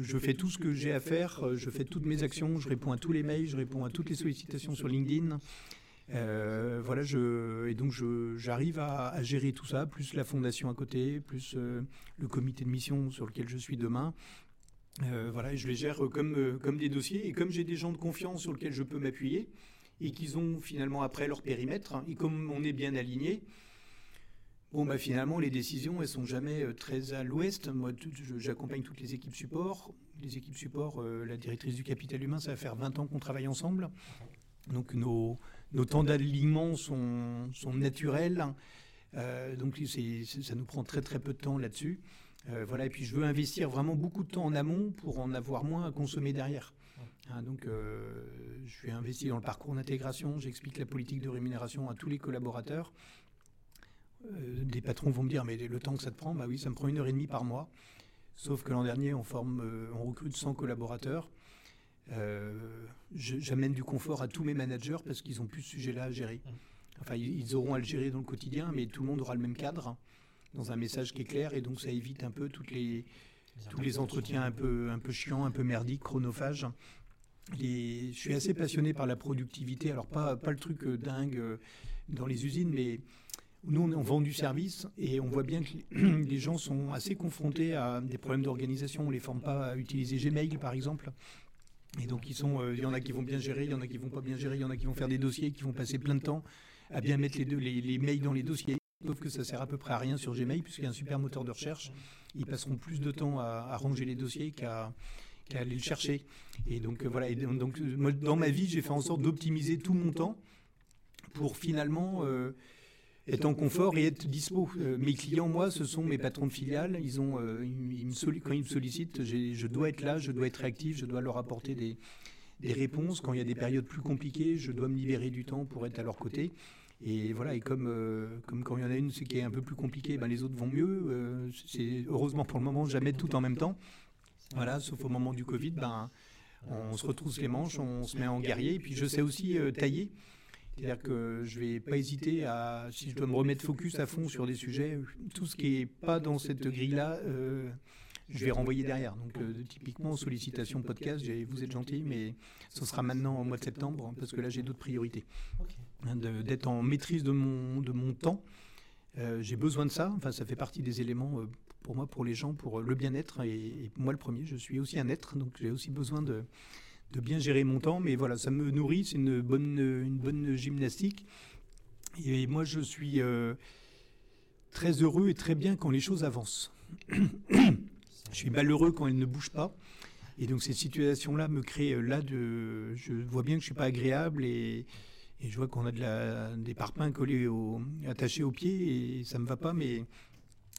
je, fais tout ce que j'ai à faire. Je fais toutes mes actions. Je réponds à tous les mails. Je réponds à toutes les sollicitations sur LinkedIn. Euh, voilà, et donc j'arrive à, gérer tout ça, plus la fondation à côté, plus euh, le comité de mission sur lequel je suis demain. Euh, voilà, je les gère comme, comme des dossiers. Et comme j'ai des gens de confiance sur lesquels je peux m'appuyer, et qu'ils ont finalement après leur périmètre, hein, et comme on est bien aligné, Bon, bah, finalement, les décisions, elles sont jamais très à l'ouest. Moi, j'accompagne toutes les équipes support. Les équipes support, la directrice du capital humain, ça va faire 20 ans qu'on travaille ensemble. Donc, nos, nos temps d'alignement sont, sont, naturels. Euh, donc ça nous prend très très peu de temps là-dessus. Euh, voilà, et puis je veux investir vraiment beaucoup de temps en amont pour en avoir moins à consommer derrière. Hein, donc euh, je suis investi dans le parcours d'intégration, j'explique la politique de rémunération à tous les collaborateurs. Des patrons vont me dire mais le temps que ça te prend, bah oui, ça me prend une heure et demie par mois. Sauf que l'an dernier, on forme, on recrute 100 collaborateurs. Euh, j'amène du confort à tous mes managers parce qu'ils ont plus ce sujet-là à gérer. Enfin, ils auront à le gérer dans le quotidien, mais tout le monde aura le même cadre, dans un message qui est clair, et donc ça évite un peu toutes les, tous les entretiens un peu, un peu chiants, un peu merdiques, chronophages. je suis assez passionné par la productivité, alors pas, pas le truc euh, dingue euh, dans les usines, mais nous, on vend du service et on voit bien que les gens sont assez confrontés à des problèmes d'organisation. On ne les forme pas à utiliser Gmail, par exemple. Et donc, ils euh, il y en a qui vont bien gérer, il y en a qui vont pas bien gérer, il y en a qui vont faire des dossiers, qui vont passer plein de temps à bien mettre les, deux, les, mails dans les dossiers. Sauf que ça sert à peu près à rien sur Gmail, puisqu'il y a un super moteur de recherche. Ils passeront plus de temps à, ranger les dossiers qu'à aller le chercher. Et donc, euh, voilà. Donc, dans ma vie, j'ai fait en sorte d'optimiser tout mon temps pour finalement. Euh, être en confort et être dispo. Euh, mes clients, moi, ce sont mes patrons de filiales. Ils ont, euh, ils, me quand ils me sollicitent, je dois être là, je dois être réactif, je dois leur apporter des, des, réponses. Quand il y a des périodes plus compliquées, je dois me libérer du temps pour être à leur côté. Et voilà, et comme, euh, comme quand il y en a une qui est un peu plus compliquée, ben les autres vont mieux. c'est heureusement pour le moment jamais tout en même temps. Voilà, sauf au moment du Covid, ben, on se retrousse les manches, on se met en guerrier. Et puis je sais aussi tailler. C'est-à-dire que je ne vais pas hésiter à, si je dois me remettre focus à fond sur des sujets, tout ce qui n'est pas dans cette grille-là, euh, je vais renvoyer derrière. Donc euh, typiquement, sollicitation podcast, vous êtes gentil, mais ce sera maintenant au mois de septembre, parce que là j'ai d'autres priorités. Hein, d'être en maîtrise de mon, de mon temps. Euh, j'ai besoin de ça, enfin ça fait partie des éléments pour moi, pour les gens, pour le bien-être, et, et moi le premier, je suis aussi un être, donc j'ai aussi besoin de de bien gérer mon temps, mais voilà, ça me nourrit, c'est une bonne, une bonne gymnastique. Et moi, je suis euh, très heureux et très bien quand les choses avancent. je suis malheureux quand elles ne bougent pas. Et donc, cette situation-là me crée euh, là de. Je vois bien que je suis pas agréable et, et je vois qu'on a de la, des parpaings collés au, attachés aux pieds et ça me va pas. Mais,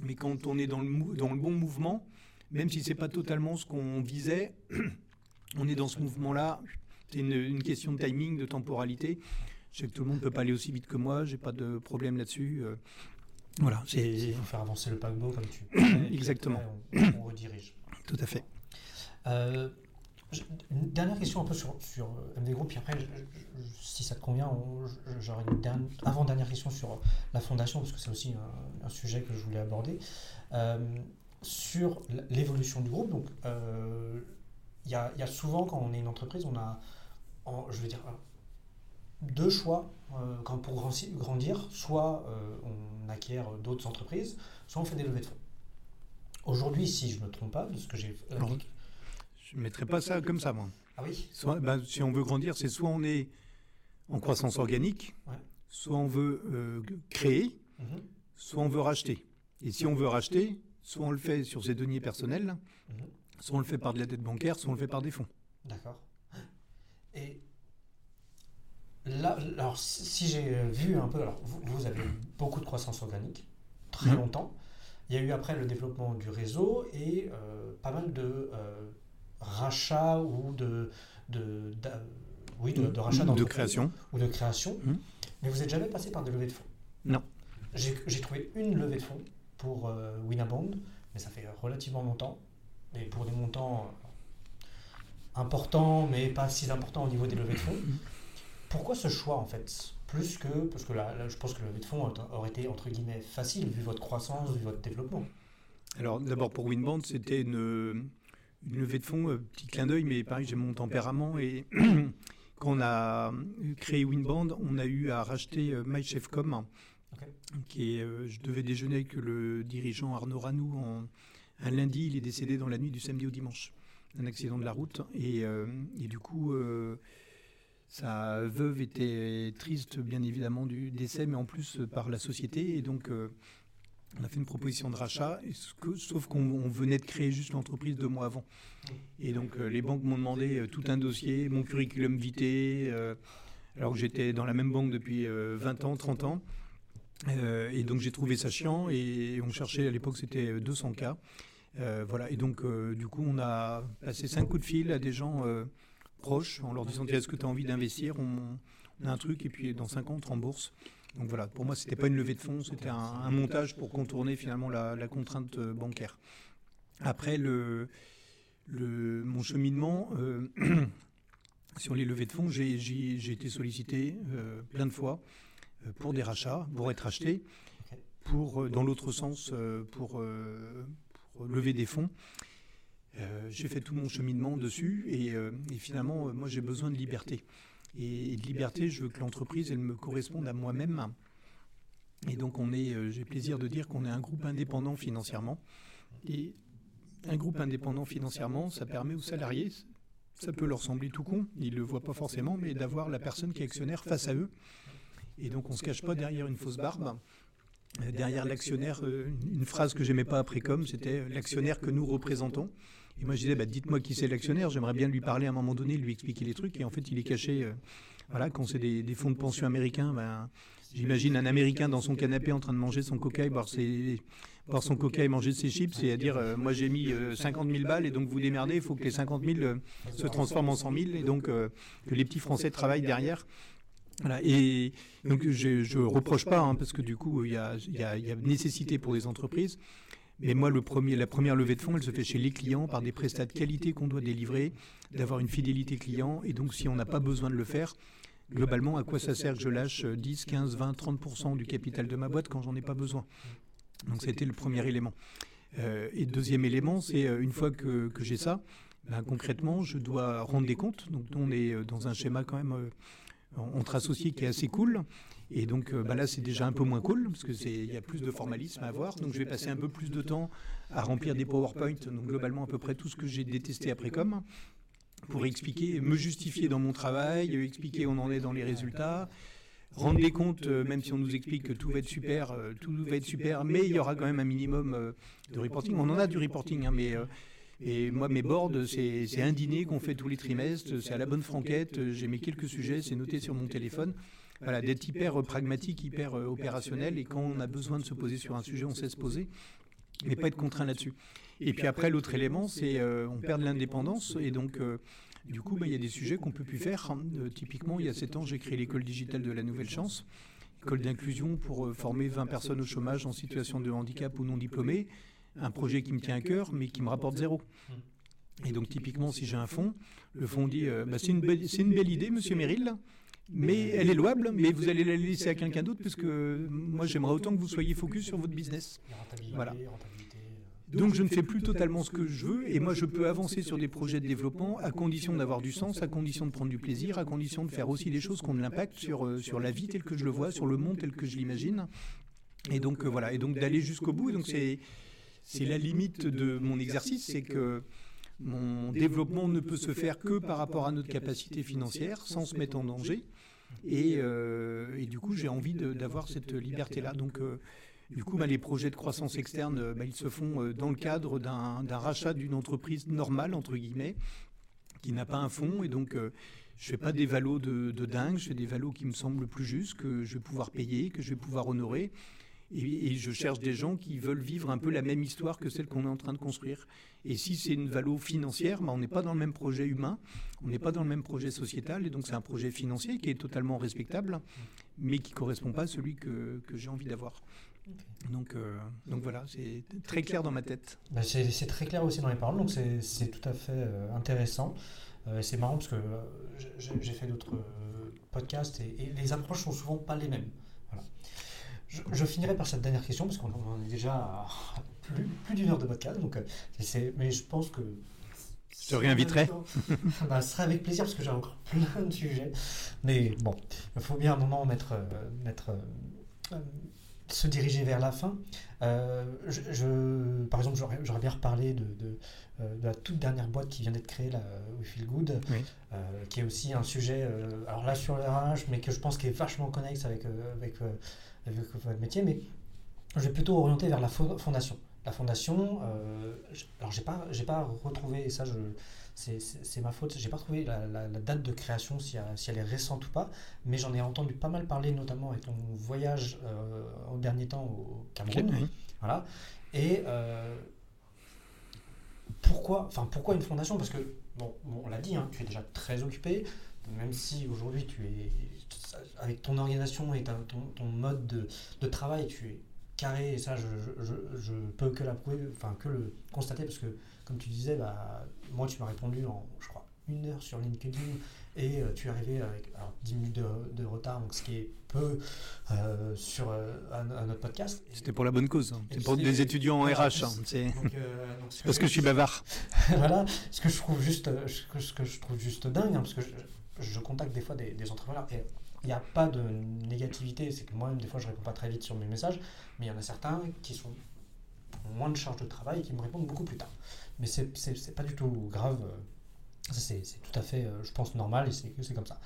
mais quand on est dans le, dans le bon mouvement, même si c'est pas totalement ce qu'on visait, on est dans ce mouvement-là. C'est une, question de timing, de temporalité. Je sais que tout le monde ne peut pas aller aussi vite que moi, j'ai pas de problème là-dessus. Euh. Voilà, c'est faire avancer le paquebot comme tu. Exactement. On, redirige. Tout à fait. Euh, une dernière question un peu sur, sur MV Group, puis après, si ça te convient, j'aurais une avant-dernière question sur la fondation, parce que c'est aussi un, sujet que je voulais aborder. Euh, sur l'évolution du groupe, donc euh, il y, a, y, a, souvent quand on est une entreprise, on a, je veux dire, deux choix euh, quand pour grandir, soit on acquiert d'autres entreprises, soit on fait des levées de fonds. Aujourd'hui, si je ne me trompe pas, de ce que j'ai je ne mettrais pas ça comme ça, moi. Ah oui soit, bah, Si on veut grandir, c'est soit on est en croissance organique, soit on veut euh, créer, mhm. soit on veut racheter. Et si on veut racheter, soit on le fait sur ses deniers personnels, mhm. Soit on le fait par de la dette bancaire, soit on le fait par des fonds. D'accord. Et là, alors si j'ai vu un peu, alors vous, avez eu beaucoup de croissance organique, très longtemps. Il y a eu après le développement du réseau et euh, pas mal de euh, rachat ou de, de, oui, de, rachat de création. Ou de création. Hum. Mais vous n'êtes jamais passé par des levées de fonds? Non. J'ai trouvé une levée de fonds pour euh, Winabond, mais ça fait relativement longtemps. Et pour des montants importants, mais pas si importants au niveau des levées de fonds. Hum. Pourquoi ce choix en fait? Plus que, parce que là, je pense que la levée de fonds aurait été entre guillemets facile vu votre croissance, vu votre développement. Alors d'abord pour Winbond, c'était une, une levée de fonds, euh, petit clin d'œil, mais pareil, j'ai mon tempérament. Et quand on a créé Winband, on a eu à racheter euh, MyChefcom, qui est, euh, je devais déjeuner avec le dirigeant Arnaud Ranou un lundi, il est décédé dans la nuit du samedi au dimanche, un accident de la route. Et, et du coup, sa veuve était triste, bien évidemment, du décès, mais en plus par la société. Et donc, on a fait une proposition de rachat, sauf qu'on venait de créer juste l'entreprise deux mois avant. Et donc euh, les banques m'ont demandé euh, tout un dossier, mon curriculum vitae, euh, alors que j'étais dans la même banque depuis 20 ans, 30 ans. Et donc j'ai trouvé ça chiant et on cherchait à l'époque c'était 200 cas. voilà, et donc du coup on a passé cinq coups de fil à des gens proches en leur disant est-ce que tu as envie d'investir? On, a un truc et puis dans 5 ans on te rembourse. Donc voilà, pour moi, ce n'était pas une levée de fonds, c'était un, montage pour contourner finalement la, contrainte euh, bancaire. Après, le, mon cheminement, euh, sur les levées de fonds, j'ai été sollicité euh, plein de fois pour des rachats, pour être acheté, pour, dans l'autre sens, pour, lever des fonds. j'ai fait tout mon cheminement dessus et, et finalement, moi, j'ai besoin de liberté et, de liberté. Je veux que l'entreprise, elle me corresponde à moi-même. Et donc, on est, euh, j'ai plaisir de dire qu'on est un groupe indépendant financièrement. Et un groupe indépendant financièrement, ça permet aux salariés, ça peut leur sembler tout con, ils ne le voient pas forcément, mais d'avoir la personne qui est actionnaire face à eux. Et donc, on ne se cache pas derrière une fausse barbe. Euh, derrière l'actionnaire, euh, une phrase que j'aimais pas après comme, c'était l'actionnaire que nous représentons. Et moi, je disais, bah, dites-moi qui c'est l'actionnaire, j'aimerais bien lui parler à un moment donné, lui expliquer les trucs. Et en fait, il est caché. Euh, voilà, quand c'est des, fonds de pension américains, ben, j'imagine un Américain dans son canapé en train de manger son coca et boire, ses, boire son coca et manger ses chips et à dire, euh, moi j'ai mis 50 euh, 000 balles et donc vous démerdez, il faut que les 50 000 se transforment en 100 000 et donc que les petits Français travaillent derrière. Voilà, et donc je ne reproche pas, hein, parce que du coup, il y a, nécessité pour les entreprises mais moi, la première levée de fonds, elle se fait chez les clients par des prestats de qualité qu'on doit délivrer, d'avoir une fidélité client. Et donc, si on n'a pas besoin de le faire, globalement, à quoi ça sert que je lâche 10, 15, 20, 30% du capital de ma boîte quand j'en ai pas besoin? Donc, c'était le premier élément. Euh, et deuxième élément, c'est euh, une fois que, j'ai ça, ben, concrètement, je dois rendre des comptes. Donc, on est euh, dans un schéma quand même entre associés qui est assez cool. Et donc euh, bah là, c'est déjà un peu moins cool, parce qu'il y a plus de formalisme à avoir. Donc je vais passer un peu plus de temps à remplir des PowerPoint, donc globalement à peu près tout ce que j'ai détesté après com, pour expliquer, me justifier dans mon travail, expliquer où on en est dans les résultats, rendre des comptes, euh, même si on nous explique que tout va être super, euh, tout va être super, mais il y aura quand même un minimum de reporting. On en a du reporting, hein, mais... Et moi, mes boards, c'est un dîner qu'on fait tous les trimestres, c'est à la bonne franquette, j'ai mis quelques sujets, c'est noté sur mon téléphone voilà, d'être hyper pragmatique, hyper euh, opérationnel. Et quand on a besoin de se poser sur un sujet, on sait se poser, mais pas être contraint là-dessus. Et puis après, l'autre élément, c'est euh, on perd de l'indépendance. Et donc, euh, du coup, bah, il y a des sujets qu'on peut plus faire. Hein. typiquement, il y a sept ans, j'ai créé l'école digitale de la nouvelle chance école d'inclusion pour former 20 personnes au chômage en situation de handicap ou non diplômées. Un projet qui me tient à cœur, mais qui me rapporte zéro. Et donc typiquement, si j'ai un fonds, le fonds dit bah, c'est une, une, belle idée, Monsieur Merrill, mais elle est louable, mais vous allez la laisser à quelqu'un d'autre, parce que moi j'aimerais autant que vous soyez focus sur votre business. Voilà. Donc je ne fais plus totalement ce que je veux et moi je peux avancer sur des projets de développement à condition d'avoir du sens, à condition de prendre du plaisir, à condition de faire aussi des choses qui ont de l'impact sur, euh, sur la vie telle que je le vois, sur le monde tel que je l'imagine. Et donc euh, voilà, et donc d'aller jusqu'au bout. donc c'est c'est la limite de mon exercice, c'est que mon développement ne peut se faire que par rapport à notre capacité financière, sans se mettre en danger. Et, euh, du coup, j'ai envie d'avoir cette liberté-là. Donc, du coup, bah, les projets de croissance externe, euh, bah, ils se font euh, dans le cadre d'un rachat d'une entreprise normale, entre guillemets, qui n'a pas un fonds. Et donc, euh, je fais pas des valos de, dingue, je fais des valos qui me semblent plus justes, que je vais pouvoir payer, que je vais pouvoir honorer. Et, je cherche des gens qui veulent vivre un peu la même histoire que celle qu'on est en train de construire. Et si c'est une valo financière, bah, on n'est pas dans le même projet humain, on n'est pas dans le même projet sociétal, et donc c'est un projet financier qui est totalement respectable, mais qui ne correspond pas à celui que j'ai envie d'avoir. Donc, euh, donc voilà, c'est très clair dans ma tête. Bah, c'est très clair aussi dans les paroles, donc c'est tout à fait euh, intéressant. Euh, c'est marrant parce que j'ai fait d'autres podcasts et, les approches sont souvent pas les mêmes. Voilà. Je, finirai par cette dernière question parce qu'on en est déjà à plus, plus d'une heure de podcast, donc, mais je pense que je te réinviterai. bah, ce serait avec plaisir parce que j'ai encore plein de sujets. Mais bon, il faut bien un moment mettre, mettre se diriger vers la fin. Euh, je, par exemple, j'aurais bien reparlé de, euh, de, la toute dernière boîte qui vient d'être créée, la We Feel Good, euh, qui est aussi un sujet, alors là sur RH, mais que je pense qui est vachement connexe avec, avec, avec, votre métier, mais je vais plutôt orienter vers la fondation. La fondation, alors j'ai pas, pas retrouvé, et ça je c'est ma faute. J'ai pas trouvé la, date de création, si, elle est récente ou pas, mais j'en ai entendu pas mal parler, notamment avec ton voyage euh, au dernier temps au Cameroun. Voilà. Et euh, pourquoi, enfin, pourquoi une fondation? Parce que, bon, on l'a dit, hein, tu es déjà très occupé, même si aujourd'hui tu es, avec ton organisation et ton, mode de, travail, tu es carré, et ça, je, je, je, peux que l'approuver, enfin, que le constater, parce que comme tu disais, bah, moi tu m'as répondu en, je crois, une heure sur LinkedIn et euh, tu es arrivé avec 10 minutes de, retard, donc ce qui est peu euh, sur euh, un, notre podcast. C'était pour la bonne cause, hein. c'est pour des étudiants en RH. Hein. C'est parce que je suis bavard. voilà, ce que je trouve juste, ce que je trouve juste dingue, hein, parce que je, contacte des fois des, des entrepreneurs et il n'y a pas de négativité, c'est que moi-même des fois je réponds pas très vite sur mes messages, mais il y en a certains qui sont moins de charge de travail et qui me répondent beaucoup plus tard mais c'est pas du tout grave. C'est tout à fait, euh, je pense, normal et c'est comme ça.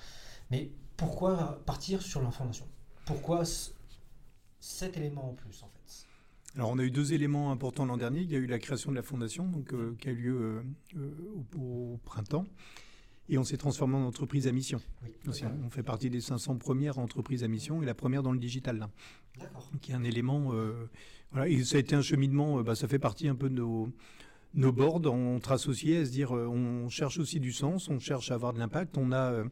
Mais pourquoi partir sur l'information? Pourquoi cet élément en plus, en fait? Alors, on a eu deux éléments importants l'an dernier. Il y a eu la création de la fondation, donc, euh, qui a eu lieu euh, au, printemps. Et on s'est transformé en entreprise à mission. on fait partie des 500 premières entreprises à mission et la première dans le digital. D'accord. Qui est un élément. voilà, et ça a été un cheminement, bah, ça fait partie un peu de nos nos boards entre associés à se dire euh, on cherche aussi du sens, on cherche à avoir de l'impact. On euh,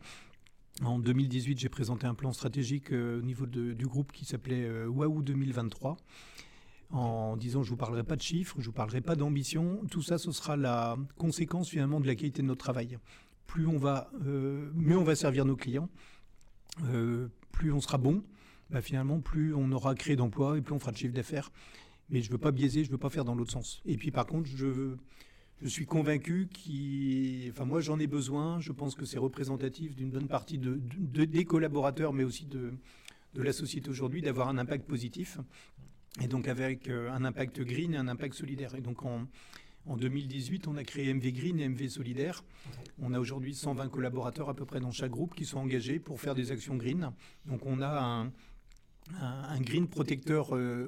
en 2018, j'ai présenté un plan stratégique euh, au niveau du groupe qui s'appelait Waouh 2023 en disant je vous parlerai pas de chiffres, je vous parlerai pas d'ambition. Tout ça, ce sera la conséquence finalement de la qualité de notre travail. Plus on va, mieux on va servir nos clients, plus on sera bon. Bah, finalement, plus on aura créé d'emplois et plus on fera de chiffre d'affaires mais je veux pas biaiser, je veux pas faire dans l'autre sens. Et puis par contre, je, je suis convaincu qu'il... Enfin moi j'en ai besoin, je pense que c'est représentatif d'une bonne partie de, des collaborateurs, mais aussi de, de la société aujourd'hui, d'avoir un impact positif. Et donc avec euh, un impact green et un impact solidaire. Et donc en, en 2018, on a créé MV Green et MV Solidaire. On a aujourd'hui 120 collaborateurs à peu près dans chaque groupe qui sont engagés pour faire des actions green. Donc on a un, un, green protecteur euh,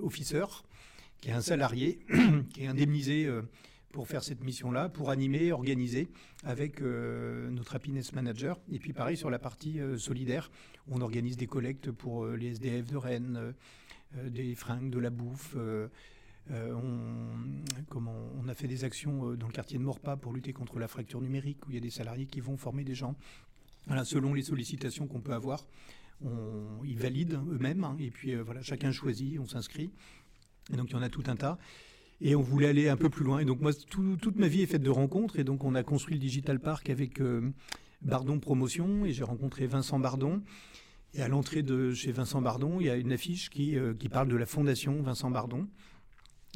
qui est un salarié, qui est indemnisé euh, pour faire cette mission-là, pour animer, organiser avec euh, notre happiness manager. Et puis pareil sur la partie euh, solidaire, on organise des collectes pour les SDF de Rennes, des fringues, de la bouffe. on, a fait des actions dans le quartier de Morpa pour lutter contre la fracture numérique, où il y a des salariés qui vont former des gens. Selon les sollicitations qu'on peut avoir, ils valident eux-mêmes, hein, et puis voilà, chacun choisit, on s'inscrit. Et donc il y en a tout un tas. Et on voulait aller un peu plus loin. Et donc moi, toute ma vie est faite de rencontres. Et donc on a construit le Digital Park avec Bardon Promotion. Et j'ai rencontré Vincent Bardon. Et à l'entrée de chez Vincent Bardon, il y a une affiche qui, qui parle de la fondation Vincent Bardon.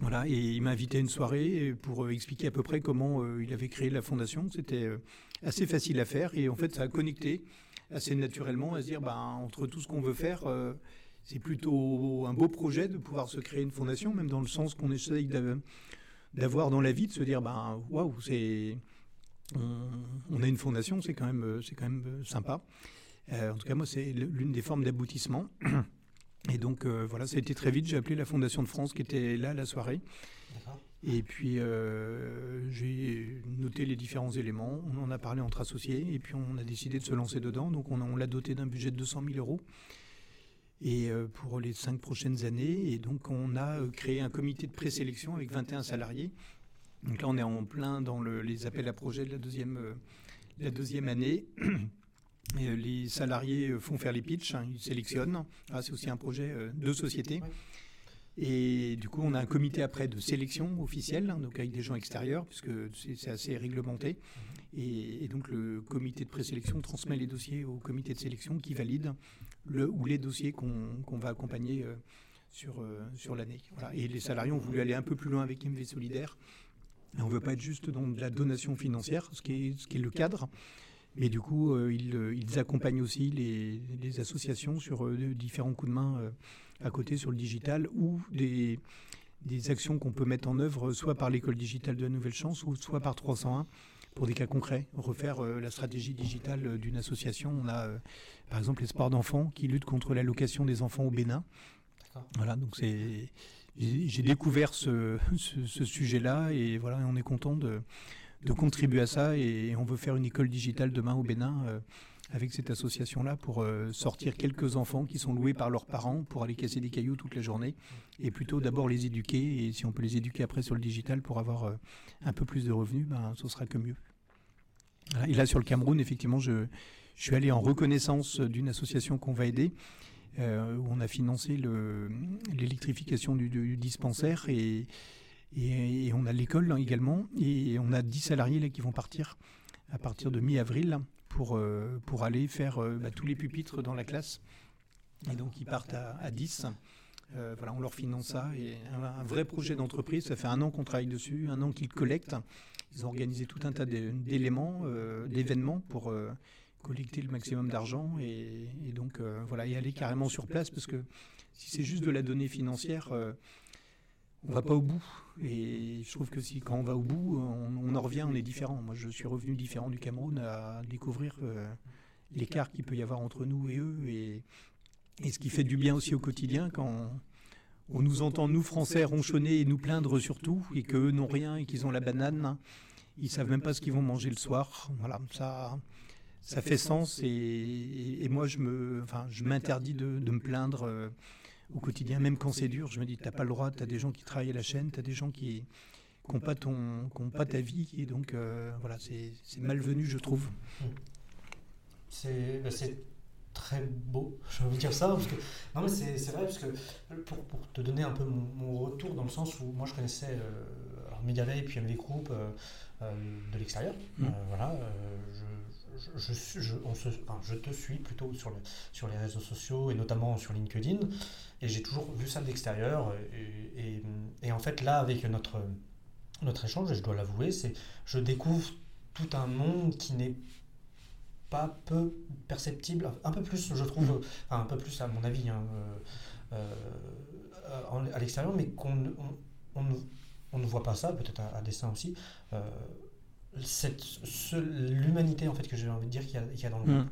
Voilà, et il m'a invité à une soirée pour euh, expliquer à peu près comment euh, il avait créé la fondation. C'était euh, assez facile à faire et en fait ça a connecté assez naturellement à se dire ben, entre tout ce qu'on veut faire, c'est plutôt un beau projet de pouvoir se créer une fondation, même dans le sens qu'on essaye d'avoir dans la vie, de se dire ben waouh, c'est on, a une fondation, c'est quand même c'est quand même sympa. en tout cas moi c'est l'une des formes d'aboutissement. Et donc euh, voilà, ça a été très vite. J'ai appelé la Fondation de France qui était là la soirée. Et puis euh, j'ai noté les différents éléments. On en a parlé entre associés et puis on a décidé de se lancer dedans. Donc on, l'a doté d'un budget de 200 000 euros et euh, pour les cinq prochaines années. Et donc on a créé un comité de présélection avec 21 salariés. Donc là on est en plein dans les appels à projets de la deuxième, deuxième année. Euh, les salariés euh, font faire les pitchs, hein, ils sélectionnent. Ah, c'est aussi un projet euh, de société. Et du coup, on a un comité après de sélection officielle, hein, donc avec des gens extérieurs, puisque c'est assez réglementé. Et, donc, le comité de présélection transmet les dossiers au comité de sélection qui valide le ou les dossiers qu'on va accompagner sur, sur l'année. Et les salariés ont voulu aller un peu plus loin avec MV Solidaire. on ne veut pas être juste dans de la donation financière, ce qui est, le cadre. Mais du coup, euh, euh, ils, accompagnent aussi les, associations sur euh, différents coups de main à côté sur le digital ou des, actions qu'on peut mettre en œuvre soit par l'école digitale de la Nouvelle Chance ou soit par 301 pour des cas concrets, refaire la stratégie digitale d'une association. On a par exemple l'espoir d'enfants qui lutte contre l'allocation des enfants au Bénin. Voilà, donc c'est j'ai découvert ce, ce sujet-là et voilà, on est content de de contribuer à ça et on veut faire une école digitale demain au Bénin euh, avec cette association-là pour euh, sortir quelques enfants qui sont loués par leurs parents pour aller casser des cailloux toute la journée et plutôt d'abord les éduquer et si on peut les éduquer après sur le digital pour avoir euh, un peu plus de revenus, ben, ce sera que mieux. Et là sur le Cameroun, effectivement, je, suis allé en reconnaissance d'une association qu'on va aider. où on a financé l'électrification du, dispensaire et, on a l'école hein, également, et on a 10 salariés qui vont partir à partir de mi-avril pour, euh, pour aller faire euh, bah, tous les pupitres dans la classe. Et donc ils partent à, 10. Euh, voilà, on leur finance ça. Et un, vrai projet d'entreprise, ça fait un an qu'on travaille dessus, un an qu'ils collectent. Ils ont organisé tout un tas d'éléments, d'événements pour collecter le maximum d'argent et, et, donc voilà, y aller carrément sur place parce que si c'est juste de la donnée financière, on va pas au bout. Et je trouve que si quand on va au bout, on, en revient, on est différent. Moi, je suis revenu différent du Cameroun à découvrir euh, l'écart qu'il peut y avoir entre nous et eux, et, ce qui fait du bien aussi au quotidien quand on nous entend, nous Français, ronchonner et nous plaindre surtout, et qu'eux n'ont rien et qu'ils ont la banane. Ils savent même pas ce qu'ils vont manger le soir. Voilà, ça, ça fait sens. Et, moi, je me, enfin, je m'interdis de, me plaindre. Euh, au quotidien, même quand c'est dur. Je me dis, tu n'as pas le droit, tu as des gens qui travaillent à la chaîne, tu as des gens qui n'ont pas, ton, pas ta vie. Et donc, euh, voilà, c'est malvenu, je trouve. C'est bah, très beau, j'ai envie de dire ça. Parce que, non, mais c'est vrai, parce que pour, pour, te donner un peu mon, retour, dans le sens où moi je connaissais euh, alors Mediavay et puis MV Group euh, euh, de l'extérieur. Mmh. voilà, je, je, te suis plutôt sur, le, sur les réseaux sociaux et notamment sur LinkedIn. Et j'ai toujours vu ça de l'extérieur. Et, et, en fait, là, avec notre, échange, je dois l'avouer, c'est je découvre tout un monde qui n'est pas peu perceptible, un peu plus, je trouve, enfin, un peu plus à mon avis, hein, euh, euh, à l'extérieur, mais qu'on on, ne voit pas ça, peut-être à, dessin aussi. Euh, l'humanité en fait que j'ai envie de dire qu'il y, a dans le monde. Mm.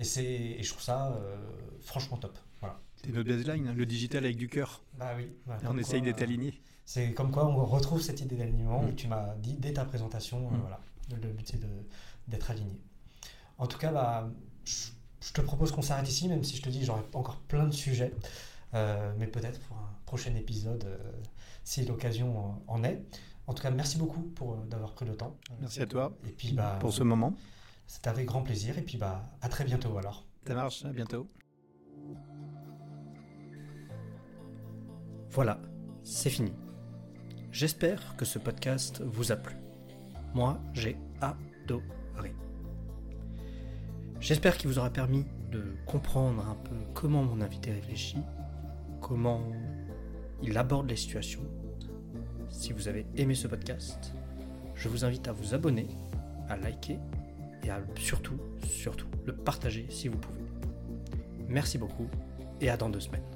Et, c'est, et je trouve ça euh, franchement top. Voilà. C'est notre baseline, hein, le digital avec du cœur. Bah oui. on essaye d'être euh, aligné. C'est comme quoi on retrouve cette idée d'alignement mm. tu m'as dit dès ta présentation. Euh, mm. voilà, le but c'est d'être aligné. En tout cas, bah, je, te propose qu'on s'arrête ici, même si je te dis j'aurai encore plein de sujets. mais peut-être pour un prochain épisode, si l'occasion en est. En tout cas, merci beaucoup pour euh, d'avoir pris le temps. Merci à toi. Et puis bah, pour ce moment. C'était avec grand plaisir. Et puis bah à très bientôt alors. Ça marche. À bientôt. Voilà, c'est fini. J'espère que ce podcast vous a plu. Moi, j'ai adoré. J'espère qu'il vous aura permis de comprendre un peu comment mon invité réfléchit, comment il aborde les situations. Si vous avez aimé ce podcast, je vous invite à vous abonner, à liker et à surtout, surtout, le partager si vous pouvez. Merci beaucoup et à dans deux semaines.